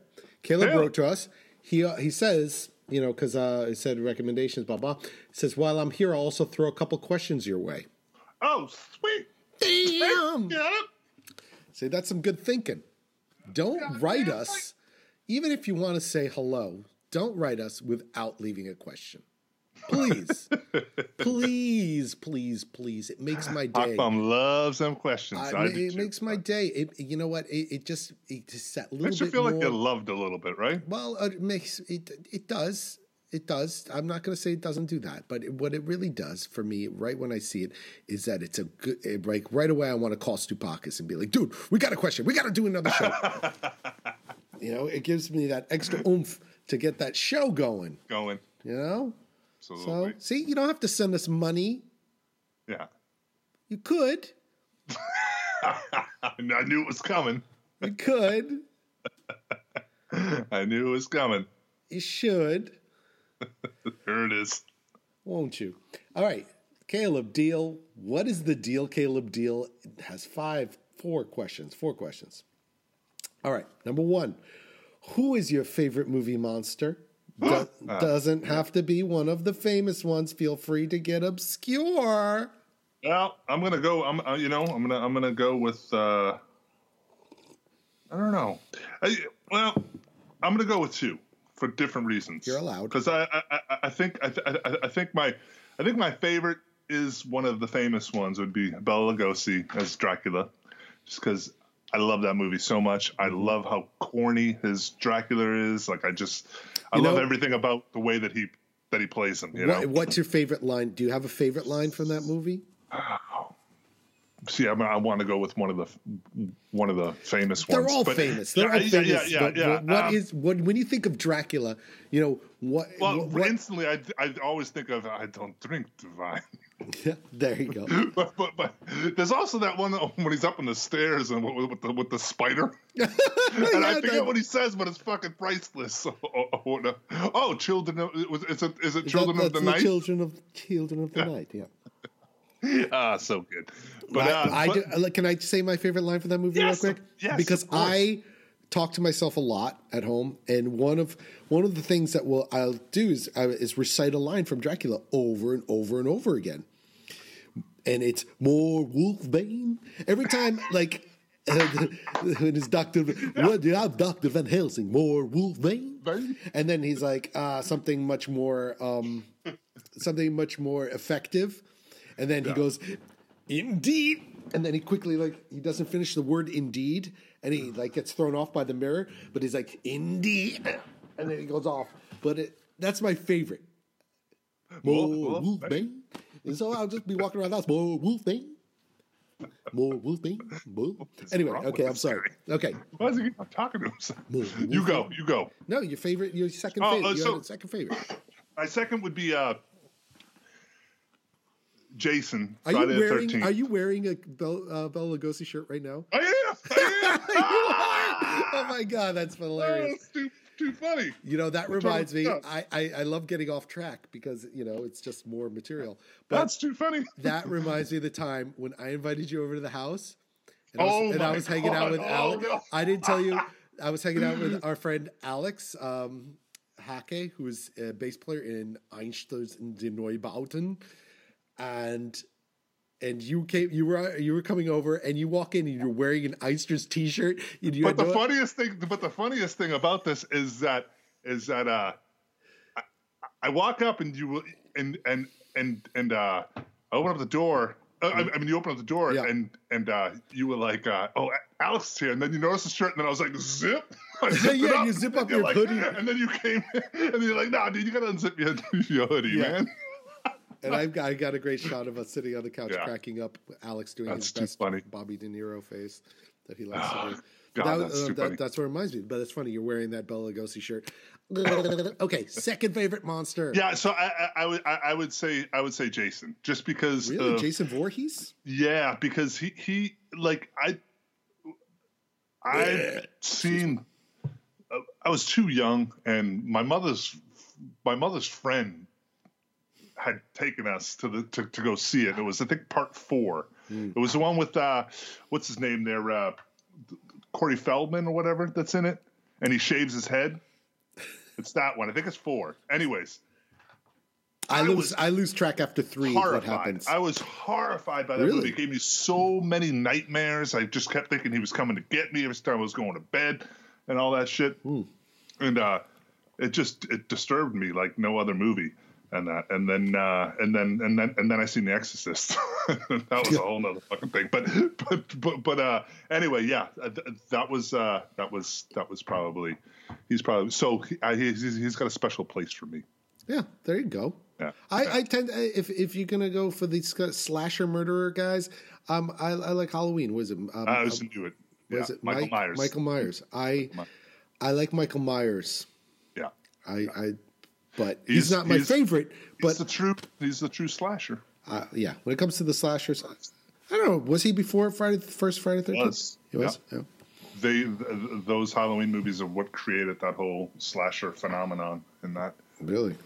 Caleb Caleb. wrote to us. He uh, he says, you know, because uh, he said recommendations, blah blah. He says, while I'm here, I'll also throw a couple questions your way. Oh, sweet. Damn. It? See, that's some good thinking. Don't write us, even if you want to say hello. Don't write us without leaving a question. Please, please, please, please. It makes my day. Akbam loves them questions. I- I, it makes my day. It, you know what? It, it just it just that little Makes you feel more. like you're loved a little bit, right? Well, it makes it. It does. It does. I'm not going to say it doesn't do that, but it, what it really does for me, right when I see it, is that it's a good. It, like right away, I want to call Stupakis and be like, "Dude, we got a question. We got to do another show." you know, it gives me that extra oomph to get that show going. Going. You know, so see, you don't have to send us money. yeah. You could. I knew it was coming. You could. I knew it was coming. You should. There it is. won't you? All right, Caleb Deal. What is the deal, Caleb Deal? It has five, four questions. Four questions. All right, number one. Who is your favorite movie monster? Do- doesn't have to be one of the famous ones. Feel free to get obscure. Well, I'm gonna go. I'm, uh, you know, I'm gonna, I'm gonna go with. uh I don't know. I, well, I'm gonna go with two for different reasons. You're allowed. because I, I, I- I think, I, I, I think my, I think my favorite is one of the famous ones would be Bela Lugosi as Dracula, just because I love that movie so much. I Mm-hmm. love how corny his Dracula is. Like I just, I You love know- everything about the way that he that he plays him. You know. What's your favorite line? Do you have a favorite line from that movie? See, I, I want to go with one of the one of the famous ones. They're ones. all but- famous. They're yeah, all famous. Yeah, yeah, but yeah. what- what Um, is- what- when you think of Dracula? You know what? well, what, what- instantly, I, I always think of I don't drink divine. Yeah, there you go. but, but but there's also that one when he's up on the stairs and with, with the with the spider. and I forget that- what he says, but it's fucking priceless. Oh, oh, oh. Oh, children! Of, is it is it, is it That- children of the night? Children of children of the night. Yeah. Ah, so good. But I, uh, I but- do- can I say my favorite line from that movie Yes, real quick? yes, because. I talk to myself a lot at home, and one of one of the things that will I'll do is I, is recite a line from Dracula over and over and over again, and it's more Wolfbane every time. Like and, it's doctor, what do I'm Doctor Van Helsing, more Wolfbane, Bane? and then he's like uh, something much more, um, something much more effective, and then he goes, indeed, and then he quickly like he doesn't finish the word indeed, and he like gets thrown off by the mirror, but he's like indeed, and then he goes off. But it, that's my favorite. More Wolf- Wolf Wolfbane. And so I'll just be walking around the house, more Wolfbane. More Wolfbane. More. Anyway, okay, I'm sorry. Okay. Why is he keep talking to himself? You go, you go. No, your favorite, your second Oh, favorite. uh, so- a second favorite. My second would be uh, Jason. Are Friday you the wearing 13th. are you wearing a Bel, uh, Bela Lugosi shirt right now? I am. I am. oh my god, that's oh, hilarious. Too, funny. You know that reminds me. I, I I love getting off track because you know it's just more material. But That's too funny. that reminds me of the time when I invited you over to the house, and I was, Oh and I was hanging out with Oh, Alex. no. I didn't tell you. I was hanging out with our friend Alex um, Hacke, who's a bass player in Einstürzende Neubauten, and and you came. You were you were coming over, and you walk in, and you're wearing an Eister's T-shirt. and you But the no- funniest thing, but the funniest thing about this is that is that uh, I, I walk up and you and and and and uh, I open up the door. Uh, I, I mean, you open up the door Yeah. and and uh, you were like, uh, "Oh, Alex is here," and then you notice the shirt, and then I was like, "Zip." Zipped Yeah, you zip up your like- hoodie. and then you came, and then you're like, "Nah, dude, you gotta unzip your, your hoodie, Yeah. man." And I've got, I got a great shot of us sitting on the couch Yeah. cracking up. Alex doing That's his best funny. Bobby De Niro face that he likes Oh, to do. God, But that's too that, that's what reminds me. But it's funny you're wearing that Bela Lugosi shirt. okay, second favorite monster. Yeah, so I, I, I would I, I would say I would say Jason, just because really, uh, Jason Voorhees. Yeah, because he he like I I've seen uh, I was too young and my mother's my mother's friend had taken us to the to, to go see it. It was I think part 4. Hmm. It was the one with uh what's his name there uh Corey Feldman or whatever that's in it and he shaves his head. It's that one. I think it's 4. Anyways, I, I lose. was I lose track after three. What happens? I was horrified by that Really? movie. It gave me so many nightmares. I just kept thinking he was coming to get me every time I was going to bed and all that shit. And uh, it just it disturbed me like no other movie. And that, and then, uh, and then, and then, and then I seen The Exorcist. that was a whole nother fucking thing. But, but, but, but, uh, anyway, yeah, uh, th- that was, uh, that was, that was probably, he's probably so he, I, he's, he's got a special place for me. yeah, there you go. Yeah. I, I tend if if you're gonna go for these slasher murderer guys, um, I, I like Halloween. Was it? Um, I was into it. Yeah, was it Michael Mike- Myers. Michael Myers. I I like Michael Myers. Yeah. I, I but he's, He's- not my he's- favorite. He's But the true. He's the true slasher. uh, yeah, when it comes to the slashers, I don't know. Was he before Friday the first Friday the Thirteenth? Was. He was. Yeah. They th- those Halloween movies are what created that whole slasher phenomenon in that, Really?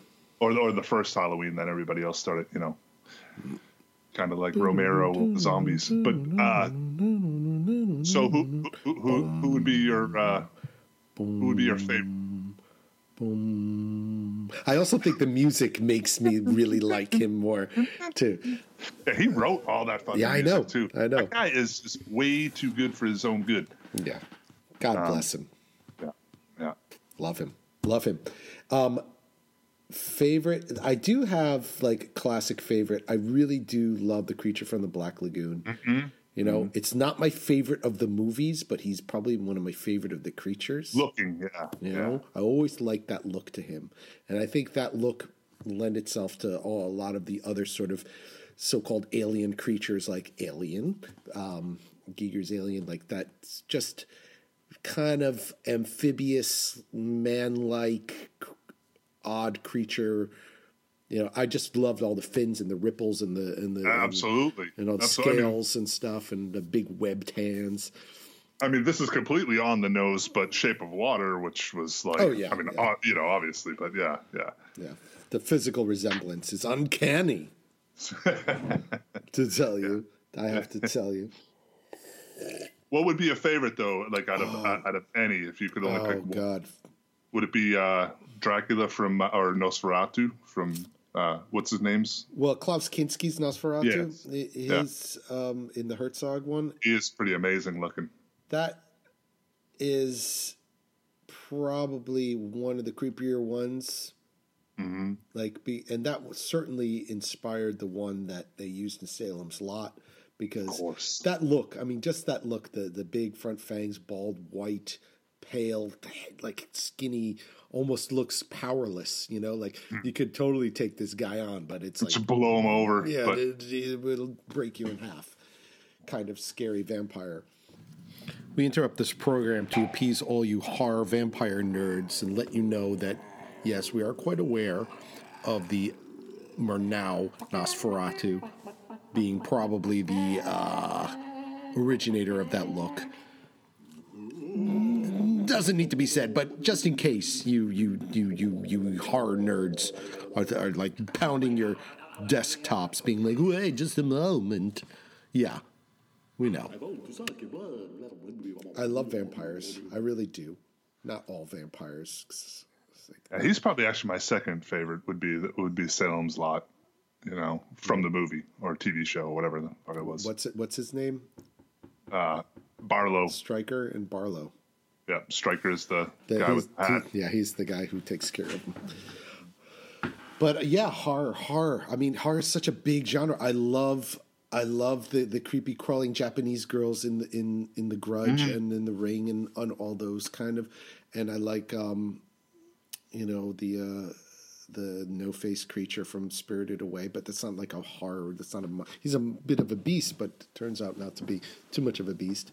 or or the first Halloween that everybody else started. You know, kind of like Romero zombies. But uh, so who who who, who would be your uh, who would be your favorite? I also think the music makes me really like him more too. Yeah, he wrote all that fucking Yeah, I know. too. I know. That guy is just way too good for his own good. Yeah. God Um, bless him. Yeah, yeah. Love him. Love him. Um, favorite. I do have like classic favorite. I really do love the creature from the Black Lagoon. Mm-hmm. You know, it's not my favorite of the movies, but he's probably one of my favorite of the creatures. Looking, yeah, You yeah. know, I always like that look to him, and I think that look lend itself to all, a lot of the other sort of so-called alien creatures, like Alien, um, Giger's Alien, like that's just kind of amphibious, man-like, odd creature. You know, I just loved all the fins and the ripples and the and the Absolutely. and, all the That's what I mean. scales and stuff and the big webbed hands. I mean, this is completely on the nose, but Shape of Water, which was like, Oh, yeah, I mean, yeah. uh, you know, obviously, but yeah, yeah. Yeah, the physical resemblance is uncanny. to tell you, I have to tell you. What would be a favorite though? Like out of out of any, if you could only Oh pick one, God, would it be uh, Dracula from uh, or Nosferatu from uh, what's his name's? well, Klaus Kinski's Nosferatu, Yes. i- Yeah. um, in the Herzog one. He is pretty amazing looking. that is probably one of the creepier ones. Mm-hmm. Like, be and that was certainly inspired the one that they used in Salem's Lot because that look. I mean, just that look the the big front fangs, bald, white, pale, like skinny, almost looks powerless. You know, like you could totally take this guy on, but it's like to blow him over. yeah, but it, it, it'll break you in half. Kind of scary vampire. We interrupt this program to appease all you horror vampire nerds and let you know that, yes, we are quite aware of the Murnau Nosferatu being probably the uh, originator of that look. Doesn't need to be said, but just in case you you you you you horror nerds are, are like pounding your desktops, being like, "Wait, just a moment." Yeah, we know. I love vampires. I really do. Not all vampires. like- Yeah, he's probably actually my second favorite. Would be would be Salem's Lot. You know, from the movie or TV show, or whatever the fuck it was. What's it? What's his name? Uh, Barlow. Straker and Barlow. Yeah, Straker is the, The- guy he's- with the hat. he- yeah, he's the guy who takes care of them. But uh, yeah, horror, horror. I mean, horror is such a big genre. I love, I love the, the creepy crawling Japanese girls in the in in the Grudge Mm-hmm. and in the Ring and on all those kind of. And I like, um, you know, the uh, the no face creature from Spirited Away. But that's not like a horror. That's not a. He's a bit of a beast, but turns out not to be too much of a beast.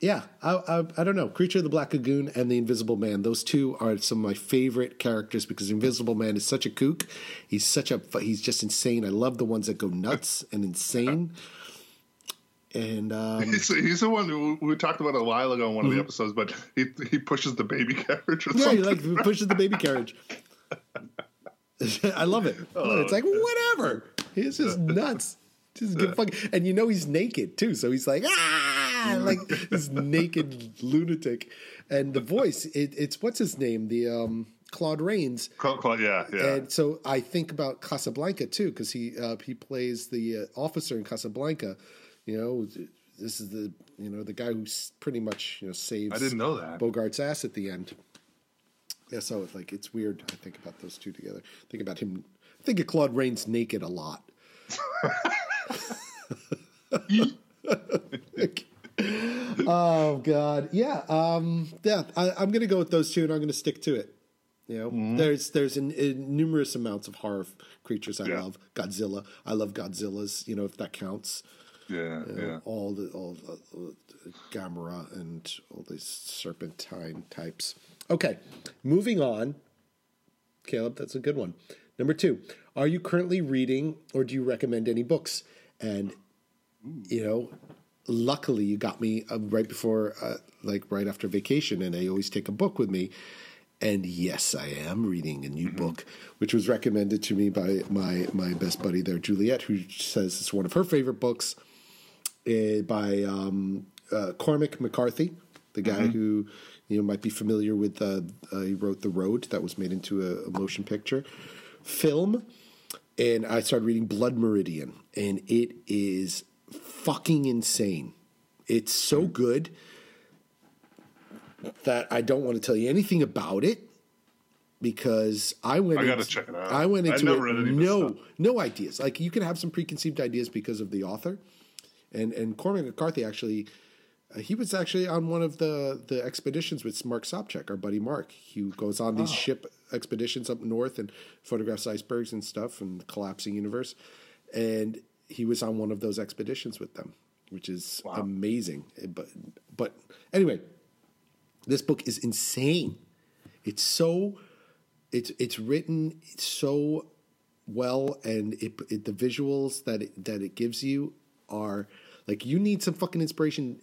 Yeah, I, I, I don't know. Creature of the Black Lagoon and the Invisible Man. Those two are some of my favorite characters because the Invisible Man is such a kook. He's such a he's just insane. I love the ones that go nuts and insane. And um, He's, he's the one who we talked about a while ago in one of the episodes, but he he pushes the baby carriage or Mm-hmm. yeah, he like pushes the baby carriage. I love it. It. It's like whatever. He's just nuts. Just get fucking, and you know he's naked too, so he's like ah, like this naked lunatic, and the voice. It, it's what's his name? The um, Claude Rains. Claude, Cla- yeah, yeah. And so I think about Casablanca too, because he uh, he plays the uh, officer in Casablanca. You know, this is the you know the guy who pretty much you know saves. I didn't know that. Bogart's ass at the end. Yeah, so it's like it's weird. I think about those two together. Think about him. I think of Claude Rains naked a lot. oh God, yeah, um, yeah. I, I'm going to go with those two, and I'm going to stick to it. You know, there's there's an, in numerous amounts of horror creatures I Yeah. love. Godzilla, I love Godzillas. You know, if that counts. yeah, You know, yeah. all the all the, uh, Gamera and all these serpentine types. Okay, moving on. Caleb, that's a good one. Number two, are you currently reading or do you recommend any books? And you know, luckily you got me uh, right before, uh, like right after vacation, and I always take a book with me. And yes, I am reading a new book, which was recommended to me by my my best buddy there, Juliet, who says it's one of her favorite books uh, by um, uh, Cormac McCarthy, the guy who you know might be familiar with. Uh, uh, he wrote The Road, that was made into a, a motion picture film, and I started reading Blood Meridian, and it is fucking insane. It's so good that I don't want to tell you anything about it because I went. I gotta into- check it out. I went into never it read any no no ideas. Like you can have some preconceived ideas because of the author, and and Cormac McCarthy actually. Uh, he was actually on one of the, the expeditions with Mark Sopchak, our buddy Mark. He goes on these ship expeditions up north and photographs icebergs and stuff and the collapsing universe. And he was on one of those expeditions with them, which is amazing. Eh, But but anyway, this book is insane. It's so it's it's written so well, and it, it the visuals that it, that it gives you are like you need some fucking inspiration.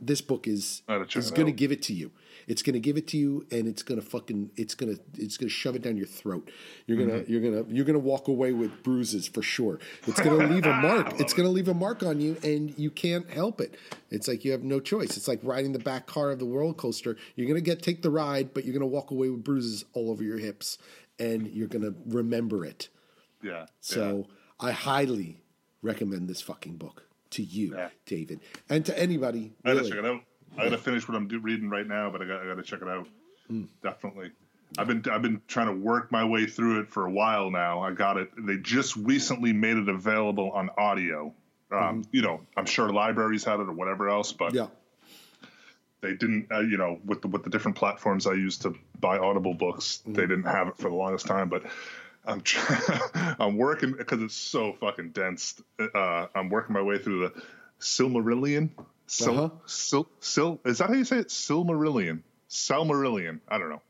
This book is I gotta check is going to give it to you. It's going to give it to you, and it's going to fucking it's going to it's going to shove it down your throat. You're gonna Mm-hmm. you're gonna you're gonna walk away with bruises for sure. It's going to leave a mark. It's going to leave a mark on you, and you can't help it. It's like you have no choice. It's like riding the back car of the roller coaster. You're going to get take the ride, but you're going to walk away with bruises all over your hips, and you're going to remember it. yeah. So I highly recommend this fucking book. to you, Yeah. David, and to anybody. I Really. Check it out. I gotta finish what I'm do- reading right now, but I got I gotta check it out. Hmm. Definitely. I've been I've been trying to work my way through it for a while now. I got it. They just recently made it available on audio. Um, You know, I'm sure libraries had it or whatever else, but Mm-hmm. Yeah. they didn't. Uh, you know, with the with the different platforms I use to buy Audible books, Mm-hmm. they didn't have it for the longest time. But I'm try- I'm working because it's so fucking dense. Uh, I'm working my way through the Silmarillion. Sil, Uh-huh. Sil, Sil, is that how you say it? Silmarillion. Silmarillion. I don't know.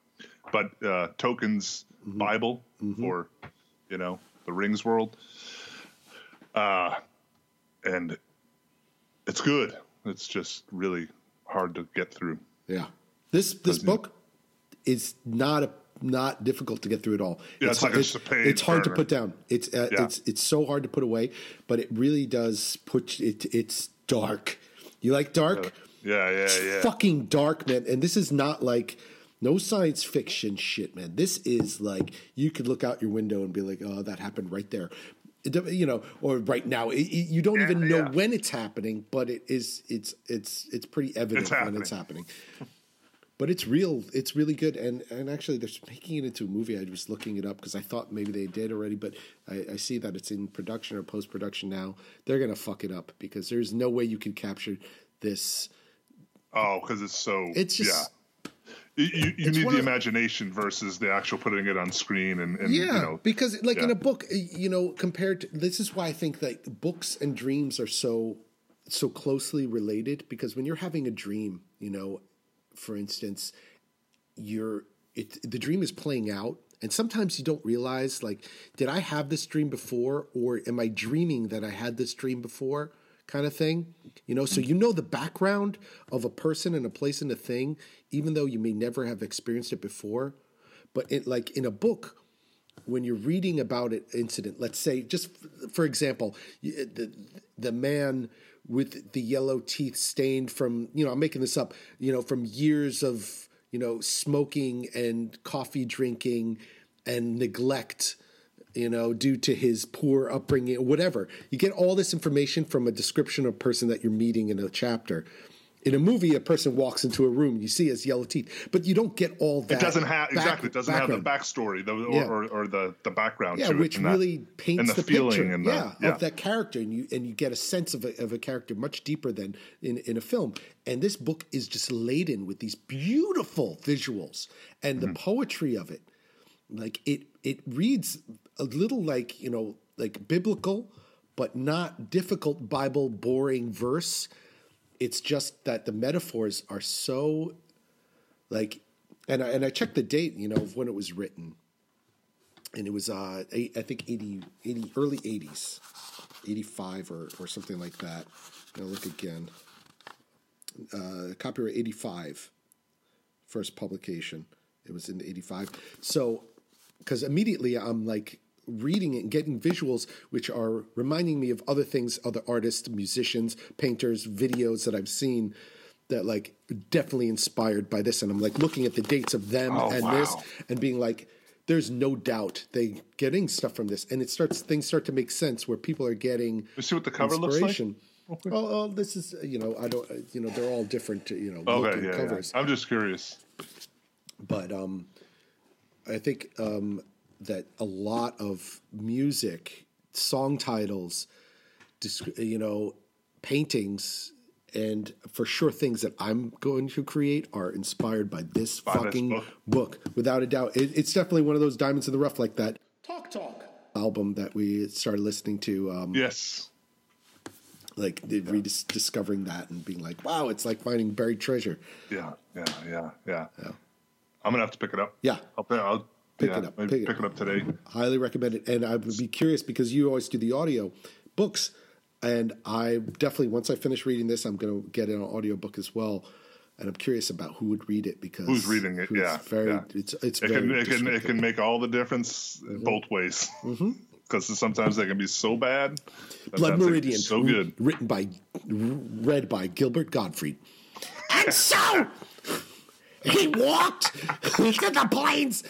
But uh, Tolkien's Mm-hmm. Bible for, you know, the Rings world. Uh, and it's good. It's just really hard to get through. Yeah. This this book is not a not difficult to get through at all. Yeah, it's like hard, it's a page it's hard to put down. It's uh, Yeah. it's it's so hard to put away, but it really does put it. It's dark. You like dark? Yeah, yeah, yeah. Fucking dark, man. And this is not like no science fiction shit, man. This is like you could look out your window and be like, "Oh, that happened right there." You know, or right now. It, it- you don't even know yeah. when it's happening, but it is. It's it's it's pretty evident It's when it's happening but it's real it's really good and and actually they're making it into a movie i was looking it up because i thought maybe they did already but I, I see that it's in production or post-production now they're gonna fuck it up because there's no way you can capture this Oh, because it's so. It's just- yeah. You, you, you need the of- imagination versus the actual putting it on screen and, and yeah you know because like in a book you know compared to this is why i think that books and dreams are so so closely related because when you're having a dream you know for instance you're it the dream is playing out and sometimes you don't realize like did i have this dream before or am i dreaming that i had this dream before kind of thing? You know so you know the background of a person and a place and a thing even though you may never have experienced it before. But it like in a book when you're reading about an incident, let's say, just for example, the the man with the yellow teeth stained from, you know, I'm making this up, you know, from years of, you know, smoking and coffee drinking and neglect, you know, due to his poor upbringing, whatever. You get all this information from a description of a person that you're meeting in a chapter. In a movie, a person walks into a room, you see his yellow teeth, but you don't get all that. it doesn't have back- exactly it doesn't have the backstory the, or, Yeah. or, or the the background Yeah, to it which and that- really paints the, the, feeling picture, and the, yeah, yeah of that character, and you and you get a sense of a, of a character much deeper than in in a film. And this book is just laden with these beautiful visuals and Mm-hmm. the poetry of it. Like it, it reads a little like you know like biblical, but not difficult Bible boring verse. It's just that the metaphors are so like, and I, and I checked the date, you know, of when it was written. And it was uh I think 80, 80 early 80s 85 or or something like that. Now look again. Uh copyright 85 first publication. It was in 85 so because immediately i'm like reading it and getting visuals which are reminding me of other things other artists musicians painters videos that i've seen that like definitely inspired by this. And i'm like looking at the dates of them Oh, and this and being like there's no doubt they getting stuff from this. And it starts things start to make sense where people are getting you see what the cover looks like? inspiration. Oh, oh, this is you know i don't you know they're all different you know okay yeah, yeah. covers. I'm just curious. But um, I think um, that a lot of music, song titles, you know, paintings, and for sure things that I'm going to create are inspired by this this fucking book. book. without a doubt. It, it's definitely one of those diamonds in the rough, like that Talk, talk. album that we started listening to. Um, yes Like the- rediscovering that and being like, wow, it's like finding buried treasure. yeah yeah yeah yeah i'm gonna have to pick it up Yeah. i'll, I'll Pick yeah, it up, pick it pick it up today highly recommend it. And I would be curious because you always do the audio books, and I definitely once I finish reading this, I'm going to get an audiobook as well. And I'm curious about who would read it because Who's reading it? who's Yeah, very. yeah. It's it's it very can it can it can make all the difference mm-hmm. both ways mm-hmm. because sometimes they can be so bad Blood sometimes they can be Meridian, so good written by, read by Gilbert Gottfried. And so he walked through the plains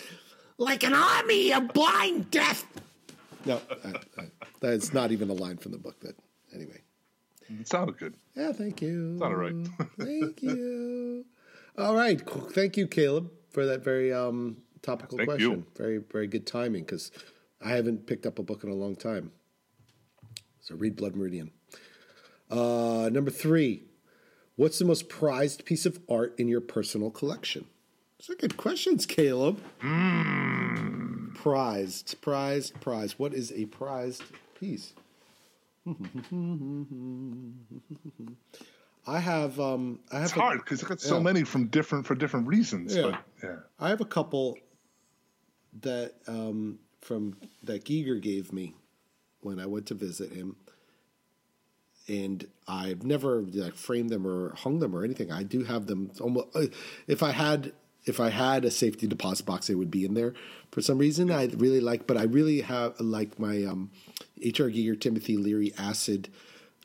like an army of blind death. No, uh, uh, that's not even a line from the book. That anyway. It sounded good. Yeah, thank you. Sounded right. thank you. All right, thank you, Caleb, for that very um, topical Thank question. you. Very, very good timing because I haven't picked up a book in a long time. So read Blood Meridian. Uh, number three, what's the most prized piece of art in your personal collection? Those are good questions, Caleb. Prized, prized, prized. What is a prized piece? I have, um, I have It's a- hard because I got so yeah. many from different for different reasons. Yeah. But yeah, I have a couple that um, from that Giger gave me when I went to visit him, and I've never like framed them or hung them or anything. I do have them. Almost, uh, if I had if I had a safety deposit box, it would be in there. For some reason, I really like, but I really have like my um, H.R. Giger Timothy Leary acid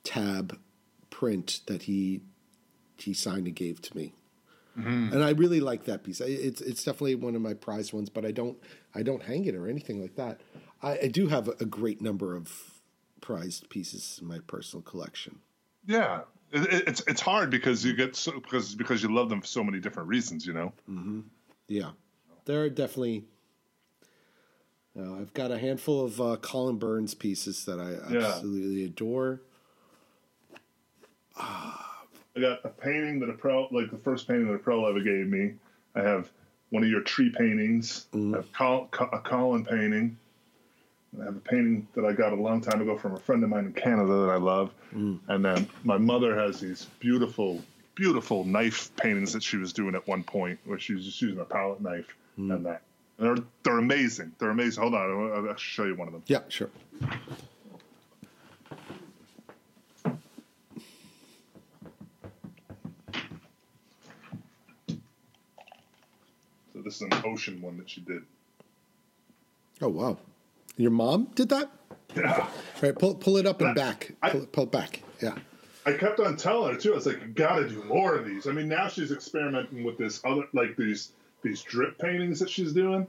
tab print that he he signed and gave to me and I really like that piece. It's it's definitely one of my prized ones, but I don't I don't hang it or anything like that. I, I do have a, a great number of prized pieces in my personal collection. yeah. It, it- it's it's hard because you get so because because you love them for so many different reasons. You know. Yeah, there are definitely. Uh, I've got a handful of uh, Colin Burns pieces that I Yeah. absolutely adore. I got a painting that a pro, like the first painting that a pro ever gave me. I have one of your tree paintings. I have Col, Co- a Colin painting. I have a painting that I got a long time ago from a friend of mine in Canada that I love. Mm. And then my mother has these beautiful, beautiful knife paintings that she was doing at one point, where she was just using a palette knife mm. and that. And they're they're amazing. They're amazing. Hold on, I'll, I'll actually show you one of them. Yeah, sure. So this is an ocean one that she did. Oh wow, your mom did that? Yeah. Right, pull pull it up and back. I- Pull, it- pull it back. Yeah. I kept on telling her too. I was like, "You got to do more of these." I mean, now she's experimenting with this other, like these these drip paintings that she's doing.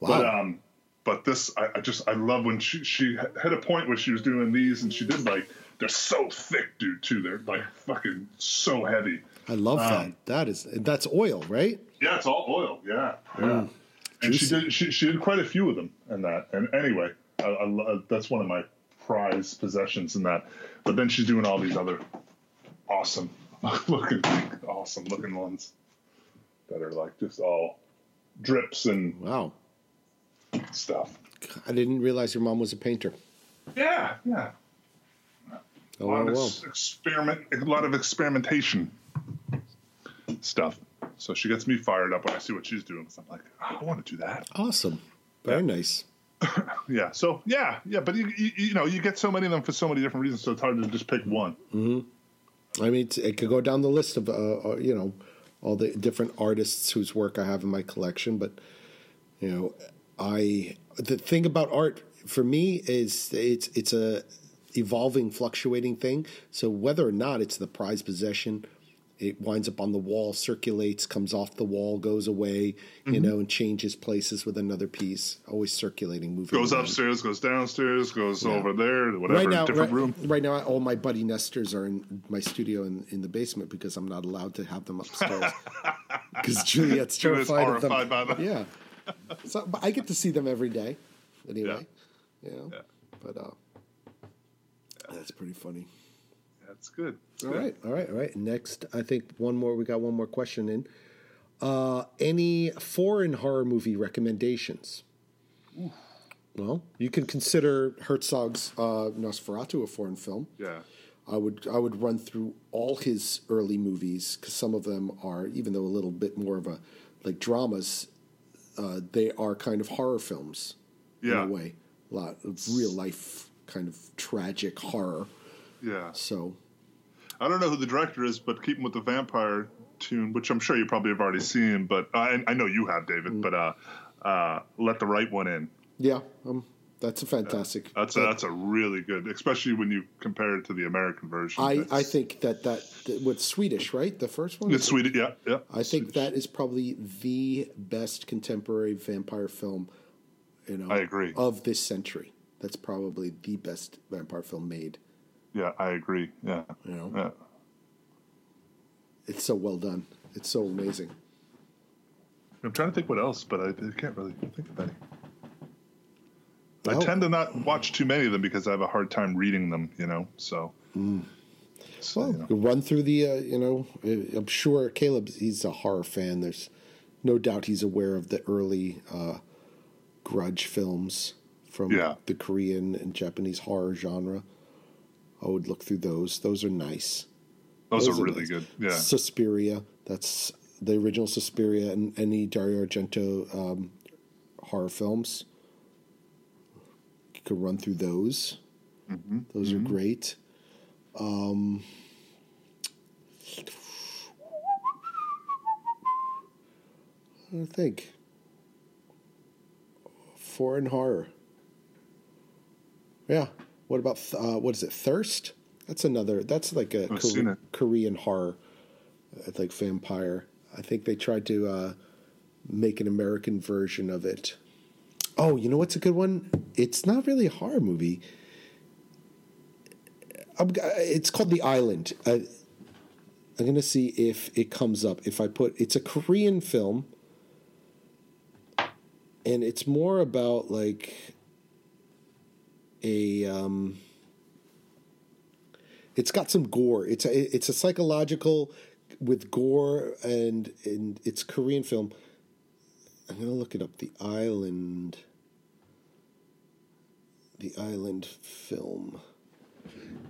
Wow. But um, but this, I, I just I love when she she had a point where she was doing these, and she did like they're so thick, dude. Too, they're like fucking so heavy. I love Um, that. That is that's oil, right? Yeah, it's all oil. Yeah, yeah. And she did she, she did quite a few of them and that. And anyway, I, I, that's one of my prized possessions in that. But then she's doing all these other awesome looking, awesome looking ones that are like just all drips and Wow. stuff. I didn't realize your mom was a painter. Yeah, yeah. Oh A lot well, of well. experiment, a lot of experimentation stuff. So she gets me fired up when I see what she's doing. So I'm like, "Oh, I want to do that. Awesome. Very nice. Yeah. So yeah, yeah. But you, you you know you get so many of them for so many different reasons, so it's hard to just pick one. Hmm. I mean, it could go down the list of, uh, uh, you know, all the different artists whose work I have in my collection. But, you know, I the thing about art for me is it's it's a evolving, fluctuating thing. So whether or not it's the prized possession, it winds up on the wall, circulates, comes off the wall, goes away, you know, and changes places with another piece. Always circulating, moving. Goes around. upstairs, goes downstairs, goes over there, whatever, Right now, different right, room. right now, all my buddy nesters are in my studio in, in the basement because I'm not allowed to have them upstairs because Juliet's Juliet's terrified of them. by them. Yeah, so but I get to see them every day. Anyway, you know, Yeah. but uh, that's pretty funny. That's good. That's All good. right, all right, all right. Next, I think one more. We got one more question in. Uh, any foreign horror movie recommendations? Well, you can consider Herzog's uh, Nosferatu a foreign film. Yeah. I would I would run through all his early movies because some of them are even though a little bit more of a like dramas, uh, they are kind of horror films Yeah. in a way, a lot of real life kind of tragic horror. Yeah. So I don't know who the director is, but keeping with the vampire tune, which I'm sure you probably have already seen, but I, I know you have, David. Mm. But uh, uh, let the right one in. yeah, um, that's a fantastic. That's a, that's a really good, especially when you compare it to the American version. I, I think that that, what's Swedish, right? The first one. it's Swedish. Yeah, yeah. I think that is probably the best contemporary vampire film. You know, I agree. Of this century, that's probably the best vampire film made. Yeah, I agree. Yeah. You know? Yeah. It's so well done. It's so amazing. I'm trying to think what else, but I, I can't really think of any. I Oh. tend to not watch too many of them because I have a hard time reading them, you know. So, so, Well, you know. run through the, uh, you know, I'm sure Caleb, he's a horror fan. There's no doubt he's aware of the early uh, grudge films from Yeah. the Korean and Japanese horror genre. I would look through those. Those are nice. those, those are are really nice. good. Yeah, Suspiria, that's the original Suspiria and any Dario Argento um, horror films. You could run through those. Mm-hmm. Those are great. Um, I think foreign horror. Yeah. What about uh, what is it? Thirst. That's another. That's like a Kore- Korean horror, uh, like vampire. I think they tried to uh, make an American version of it. Oh, you know what's a good one? It's not really a horror movie. I'm, it's called The Island. Uh, I'm gonna see if it comes up. If I put, it's a Korean film, and it's more about like a. Um, it's got some gore. It's a it's a psychological with gore and and it's Korean film. I'm gonna look it up. The Island. The Island film.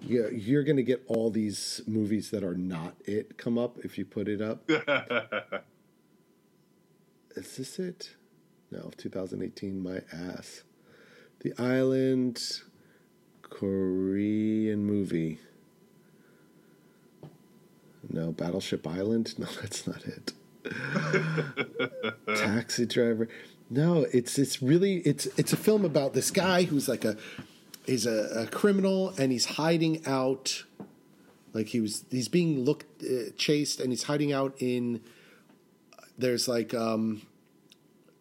Yeah, you're gonna get all these movies that are not it come up if you put it up. Is this it? No, 2018. My ass. The Island, Korean movie. No, Battleship Island. No, that's not it. Taxi driver. No, it's it's really it's it's a film about this guy who's like a he's a, a criminal and he's hiding out like he was he's being looked uh, chased and he's hiding out in there's like um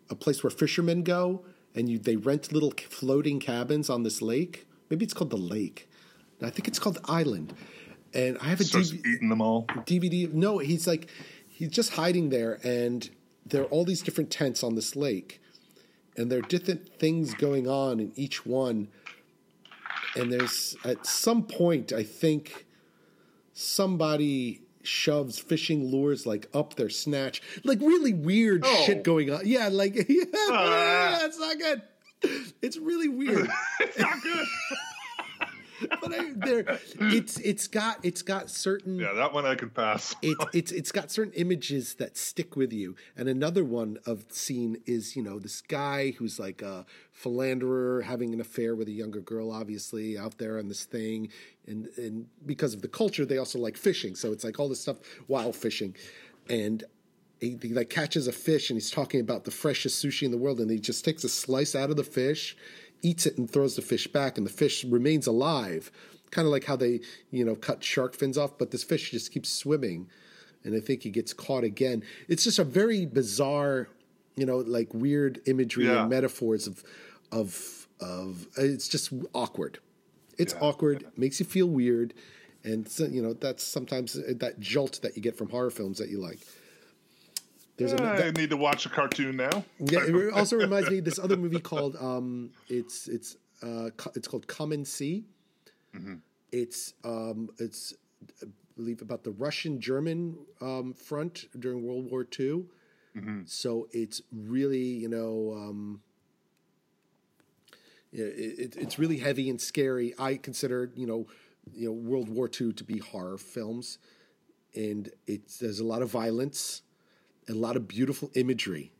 a place where fishermen go and you they rent little floating cabins on this lake maybe it's called the lake i think it's called the island and i have a starts DV eating them all. DVD. No, he's like he's just hiding there, and there are all these different tents on this lake, and there are different things going on in each one. And there's at some point, I think somebody shoves fishing lures like up their snatch, like really weird Oh. shit going on. Yeah, like yeah, Ah. it's not good. It's really weird. It's not good. but I, there, it's it's got it's got certain yeah, that one I could pass. it's it's it's got certain images that stick with you. And another one of scene is you know this guy who's like a philanderer having an affair with a younger girl, obviously out there on this thing, and and because of the culture, they also like fishing. So it's like all this stuff while fishing, and. He, he like catches a fish and he's talking about the freshest sushi in the world and he just takes a slice out of the fish eats it and throws the fish back and the fish remains alive kind of like how they you know cut shark fins off but this fish just keeps swimming and i think he gets caught again it's just a very bizarre you know like weird imagery Yeah. and metaphors of of of it's just awkward it's Yeah. awkward makes you feel weird and so, you know that's sometimes that jolt that you get from horror films that you like there's a, I need to watch a cartoon now. yeah, it also reminds me of this other movie called um, it's it's uh, it's called Come and See. It's um, it's I believe about the Russian German um, front during World War II. So it's really you know um, it, it's really heavy and scary. I consider you know you know World War II to be horror films, and it's there's a lot of violence, a lot of beautiful imagery,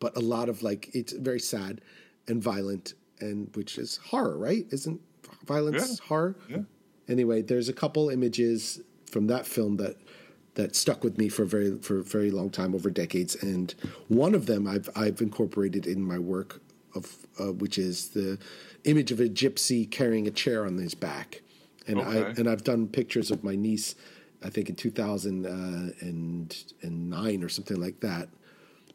but a lot of like it's very sad and violent, and which is horror, right? Isn't violence Yeah. horror? Yeah. Anyway, there's a couple images from that film that that stuck with me for a very for a very long time over decades, and one of them I've I've incorporated in my work of uh, which is the image of a gypsy carrying a chair on his back, and I and I've done pictures of my niece, I think in 2009 or something like that,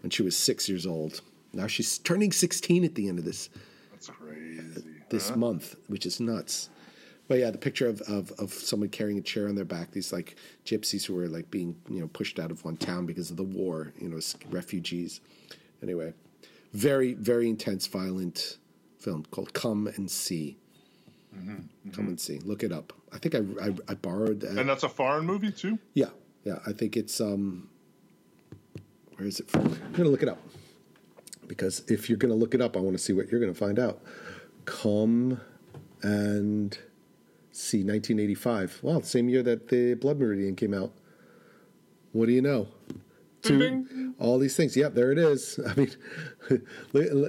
when she was six years old. Now she's turning 16 at the end of this That's crazy. this huh? month, which is nuts. But yeah, the picture of, of, of someone carrying a chair on their back, these like gypsies who were like being, you know, pushed out of one town because of the war, you know, as refugees. Anyway, very, very intense, violent film called Come and See. Come and See. Look it up. I think I, I, I borrowed that. And that's a foreign movie too. Yeah, yeah. I think it's um. Where is it from? I'm gonna look it up because if you're gonna look it up, I want to see what you're gonna find out. Come and see 1985. Wow, the same year that the Blood Meridian came out. What do you know? Two, all these things. Yep, there it is. I mean,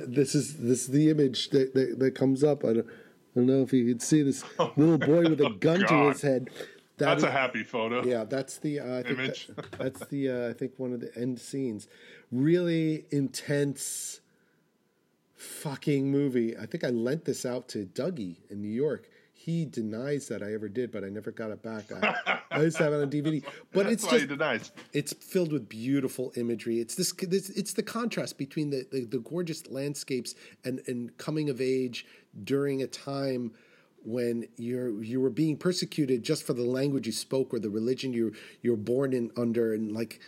this is this is the image that that, that comes up. I don't, I don't know if you can see this little boy with a gun to his head. That That's is- a happy photo. yeah, that's the uh, I think Image. that- that's the uh, I think one of the end scenes. Really intense, fucking movie. I think I lent this out to Dougie in New York. He denies that I ever did, but I never got it back. I, I used to have it on DVD, but That's it's why just he denies. it's filled with beautiful imagery. It's this, this it's the contrast between the, the, the gorgeous landscapes and, and coming of age during a time when you're you were being persecuted just for the language you spoke or the religion you you were born in under and like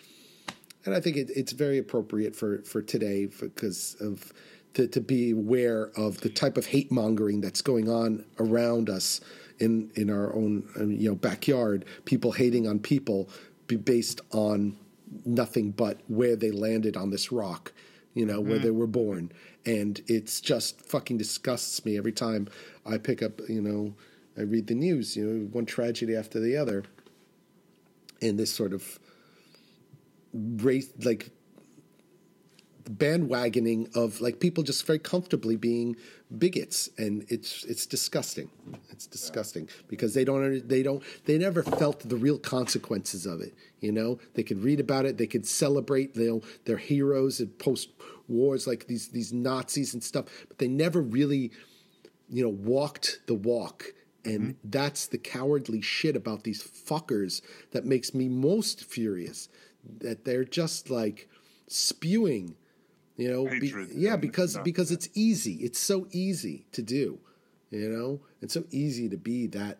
and I think it, it's very appropriate for for today because of to, to be aware of the type of hate mongering that's going on around us in in our own um, you know backyard. People hating on people be based on nothing but where they landed on this rock, you know, where they were born, and it's just fucking disgusts me every time I pick up, you know, I read the news, you know, one tragedy after the other, and this sort of race like bandwagoning of like people just very comfortably being bigots and it's it's disgusting it's disgusting because they don't they don't they never felt the real consequences of it you know they could read about it they could celebrate you know, their heroes and post wars like these these nazis and stuff but they never really you know, walked the walk. And mm-hmm. that's the cowardly shit about these fuckers that makes me most furious. That they're just like spewing, you know, be- yeah, because because it's easy. It's so easy to do, you know. It's so easy to be that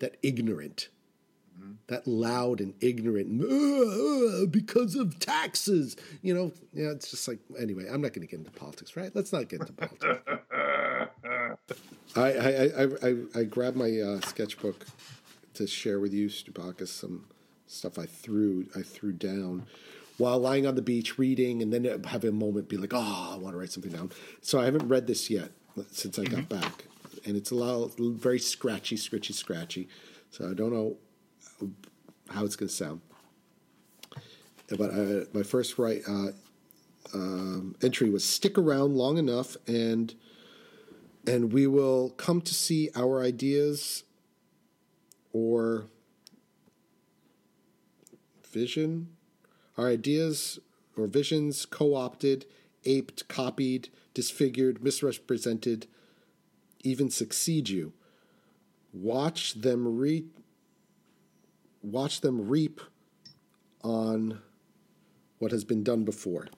that ignorant, that loud and ignorant "Uh, uh, because of taxes. You know, yeah. It's just like anyway. I'm not going to get into politics, right? Let's not get into politics. I I, I, I, I grabbed my uh, sketchbook to share with you, Stupakis, some stuff I threw I threw down while lying on the beach reading, and then have a moment be like, oh, I want to write something down. So I haven't read this yet since I got back, and it's a lot very scratchy, scratchy, scratchy. So I don't know how it's going to sound. But uh, my first right uh, um, entry was stick around long enough and and we will come to see our ideas or vision, our ideas or visions co opted, aped, copied, disfigured, misrepresented, even succeed you. Watch them re- watch them reap on what has been done before.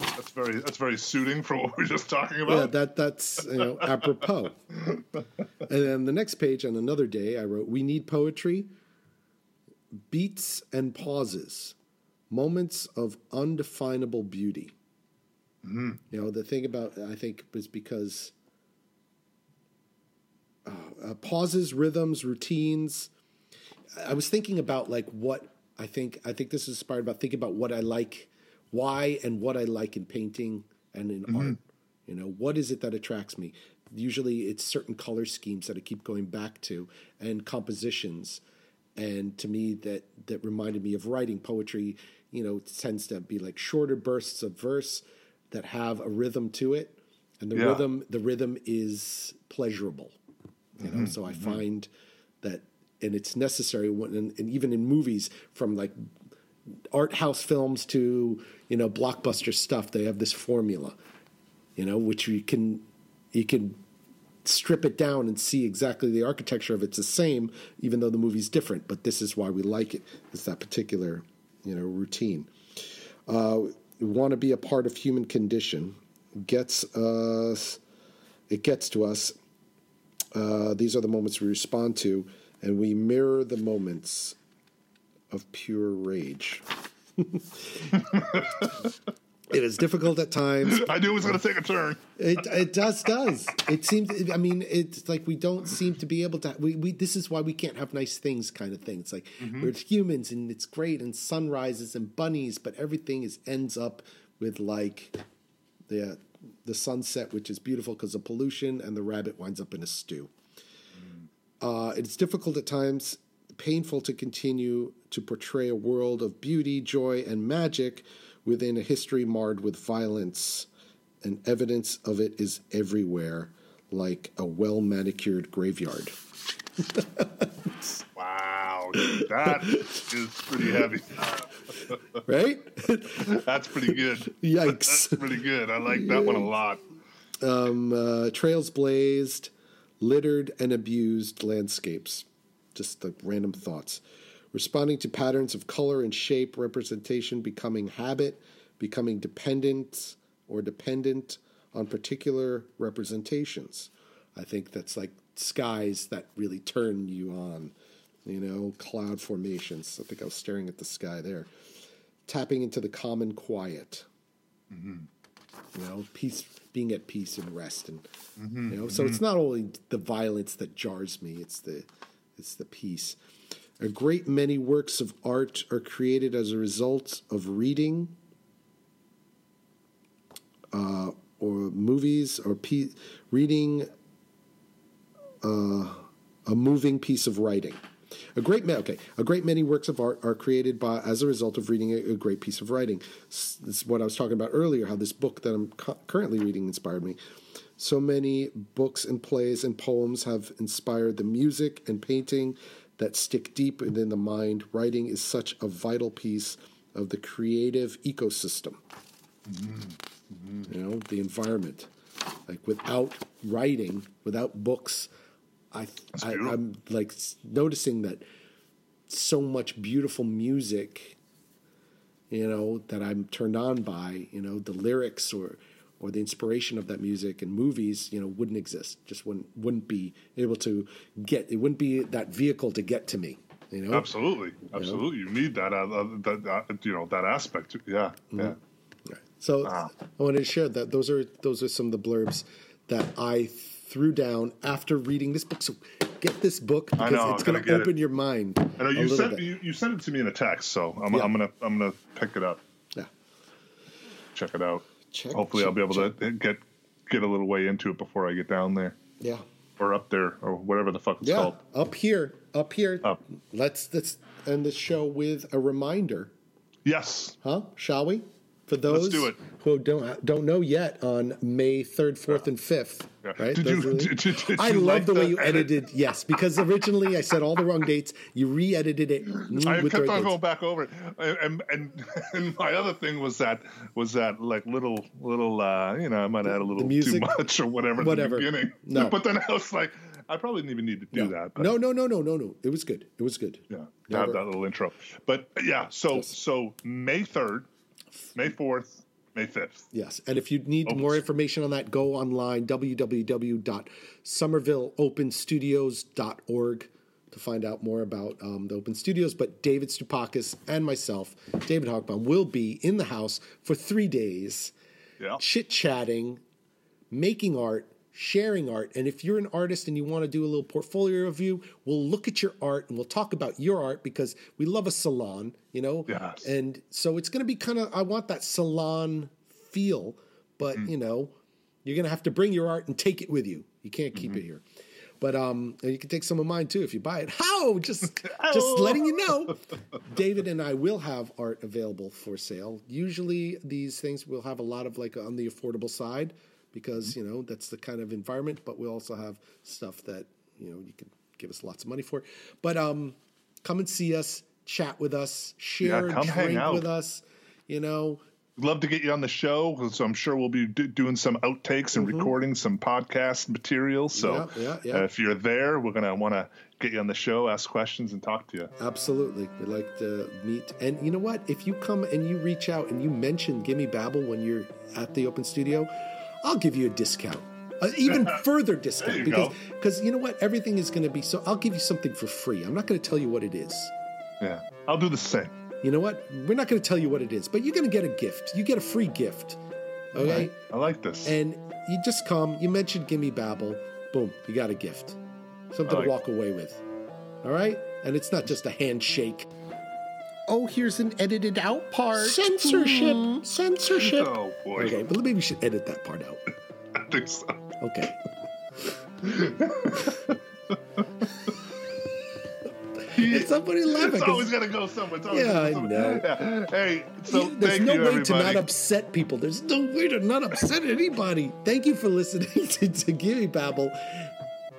That's very that's very suiting for what we are just talking about. Yeah, that that's you know apropos. and then the next page on another day, I wrote, "We need poetry, beats and pauses, moments of undefinable beauty." You know, the thing about I think was because uh, uh, pauses, rhythms, routines. I was thinking about like what I think. I think this is inspired about thinking about what I like, why and what I like in painting and in art. You know, what is it that attracts me? Usually, it's certain color schemes that I keep going back to, and compositions. And to me, that that reminded me of writing poetry. You know, tends to be like shorter bursts of verse that have a rhythm to it, and the Yeah. rhythm the rhythm is pleasurable you know? Mm-hmm. So i mm-hmm. find that and it's necessary when and, and even in movies from like art house films to you know blockbuster stuff they have this formula you know which you can you can strip it down and see exactly the architecture of it's the same even though the movie's different but this is why we like it it's that particular you know routine uh, want to be a part of human condition gets us it gets to us Uh, these are the moments we respond to, and we mirror the moments of pure rage. it is difficult at times. I knew it was going to take a turn. It it does does. It seems. I mean, it's like we don't seem to be able to. We, we this is why we can't have nice things, kind of thing. It's like we're humans and it's great and sunrises and bunnies, but everything is ends up with like the the sunset, which is beautiful because of pollution, and the rabbit winds up in a stew. Uh, it's difficult at times, painful to continue to portray a world of beauty, joy, and magic within a history marred with violence, and evidence of it is everywhere, like a well manicured graveyard. Wow, that is pretty heavy. Right? That's pretty good. Yikes. That's pretty good. I like that one a lot. um, uh, trails blazed, littered and abused landscapes. Just the random thoughts. Responding to patterns of color and shape, representation becoming habit, becoming dependent or dependent on particular representations. I think that's like skies that really turn you on, you know, cloud formations. I think I was staring at the sky there. Tapping into the common quiet mm-hmm. you know peace being at peace and rest and mm-hmm. you know so it's mm-hmm. not only the violence that jars me it's the it's the peace a great many works of art are created as a result of reading uh, or movies or pe- reading uh, a moving piece of writing. A great ma- okay a great many works of art are created by as a result of reading a, a great piece of writing. This is what i was talking about earlier how this book that i'm cu- currently reading inspired me. So many books and plays and poems have inspired the music and painting that stick deep within the mind. Writing is such a vital piece of the creative ecosystem. You know the environment. Like without writing without books I, I beautiful. i'm like noticing that so much beautiful music you know that i'm turned on by you know the lyrics or or the inspiration of that music and movies you know wouldn't exist just wouldn't wouldn't be able to get it wouldn't be that vehicle to get to me you know Absolutely, absolutely. You need that, uh, uh, that, uh, you know, that aspect. Yeah, yeah. Right. So Wow. I wanted to share that those are those are some of the blurbs that I threw down after reading this book. So get this book because know, it's going gonna open it. your mind. I know you sent you, you sent it to me in a text, so I'm, Yeah. I'm gonna I'm gonna pick it up, Yeah. check it out. Check- Hopefully, I'll be able check- to get get a little way into it before I get down there Yeah. or up there or whatever the fuck it's Yeah. called. Up here. Up here. Up. Let's let's end the show with a reminder, Yes, huh? Shall we? For those do it. who don't don't know yet, on May third, fourth, and fifth, Yeah. right? Did you- are the- did did I love like the way you edit? edited. Yes, because originally I said all the wrong dates. You re-edited it mm, I with the kept right on dates. going back over it, and and and my other thing was that was that like little little uh, you know I might have had a little too much or whatever, Whatever. the beginning. No. but then I was like, I probably didn't even need to do no. that. But no, no, no, no, no, no. It was good. It was good. Yeah, to have that little intro. But yeah, so Yes. so May third, May fourth, May fifth. Yes, and if you need Opens. more information on that, go online www.somervilleopenstudios.org to find out more about um, the Open Studios. But David Stupakis and myself, David Hogbaum, will be in the house for three days, Yeah, chit chatting, making art, sharing art. And if you're an artist and you want to do a little portfolio review, we'll look at your art and we'll talk about your art because we love a salon, you know? Yes. And so it's going to be kind of, I want that salon feel, but, Mm-hmm. you know, you're going to have to bring your art and take it with you. You can't keep Mm-hmm. it here. But um, and you can take some of mine too if you buy it. How? Just just letting you know. David and I will have art available for sale. Usually these things will have a lot of like on the affordable side because you know that's the kind of environment. But we'll also have stuff that you know you can give us lots of money for. But um, come and see us, chat with us, share Yeah, a come hang drink out. with us. You know, love to get you on the show. So I'm sure we'll be do- doing some outtakes and recording some podcast material. So Mm-hmm. Yeah, yeah. uh, if you're there, we're gonna want to get you on the show, ask questions, and talk to you. Absolutely. We'd like to meet. And you know what? If you come and you reach out and you mention Gimme Babble when you're at the open studio, I'll give you a discount. an even further discount because because you know what everything is going to be so I'll give you something for free. I'm not going to tell you what it is. Yeah, I'll do the same. You know what? We're not going to tell you what it is, but you're going to get a gift. You get a free gift. Okay? I like this. And you just come, you mentioned Gimme Babble, boom, you got a gift. Something like to walk away with. All right? And it's not just a handshake. Oh, here's an edited out part. Censorship. Hmm. Censorship. oh boy, Okay, but maybe we should edit that part out. I think so. Okay. It's somebody laughing. It's 'cause always got to go somewhere. It's Yeah, gotta I go somewhere. know. Yeah. Hey, so There's thank no you, way everybody. to not upset people. There's no way to not upset anybody. Thank you for listening to, to Gimme Babble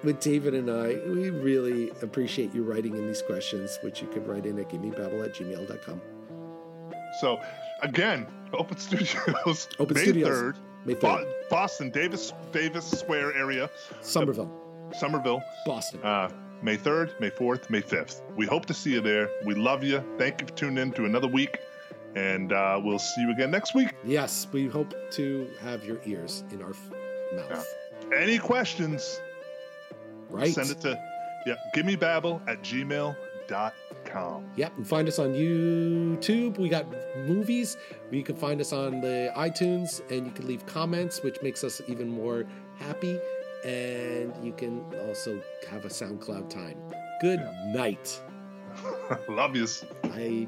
with David and I. We really appreciate you writing in these questions, which you can write in at gimmebabble at gmail.com. So, again, Open Studios, Open May Studios, 3rd, May 3rd. Boston, Davis Davis Square area, Somerville, Somerville, Boston. uh, May 3rd, May 4th, May 5th. We hope to see you there. We love you. Thank you for tuning in to another week, and uh, we'll see you again next week. yes, we hope to have your ears in our f- mouth. Any questions, Right? send it to yeah, gimmebabble at gmail.com. Yep, and find us on YouTube. We got movies. You can find us on the iTunes, and you can leave comments, which makes us even more happy. And you can also have a SoundCloud time. Good night. Love yous. Bye.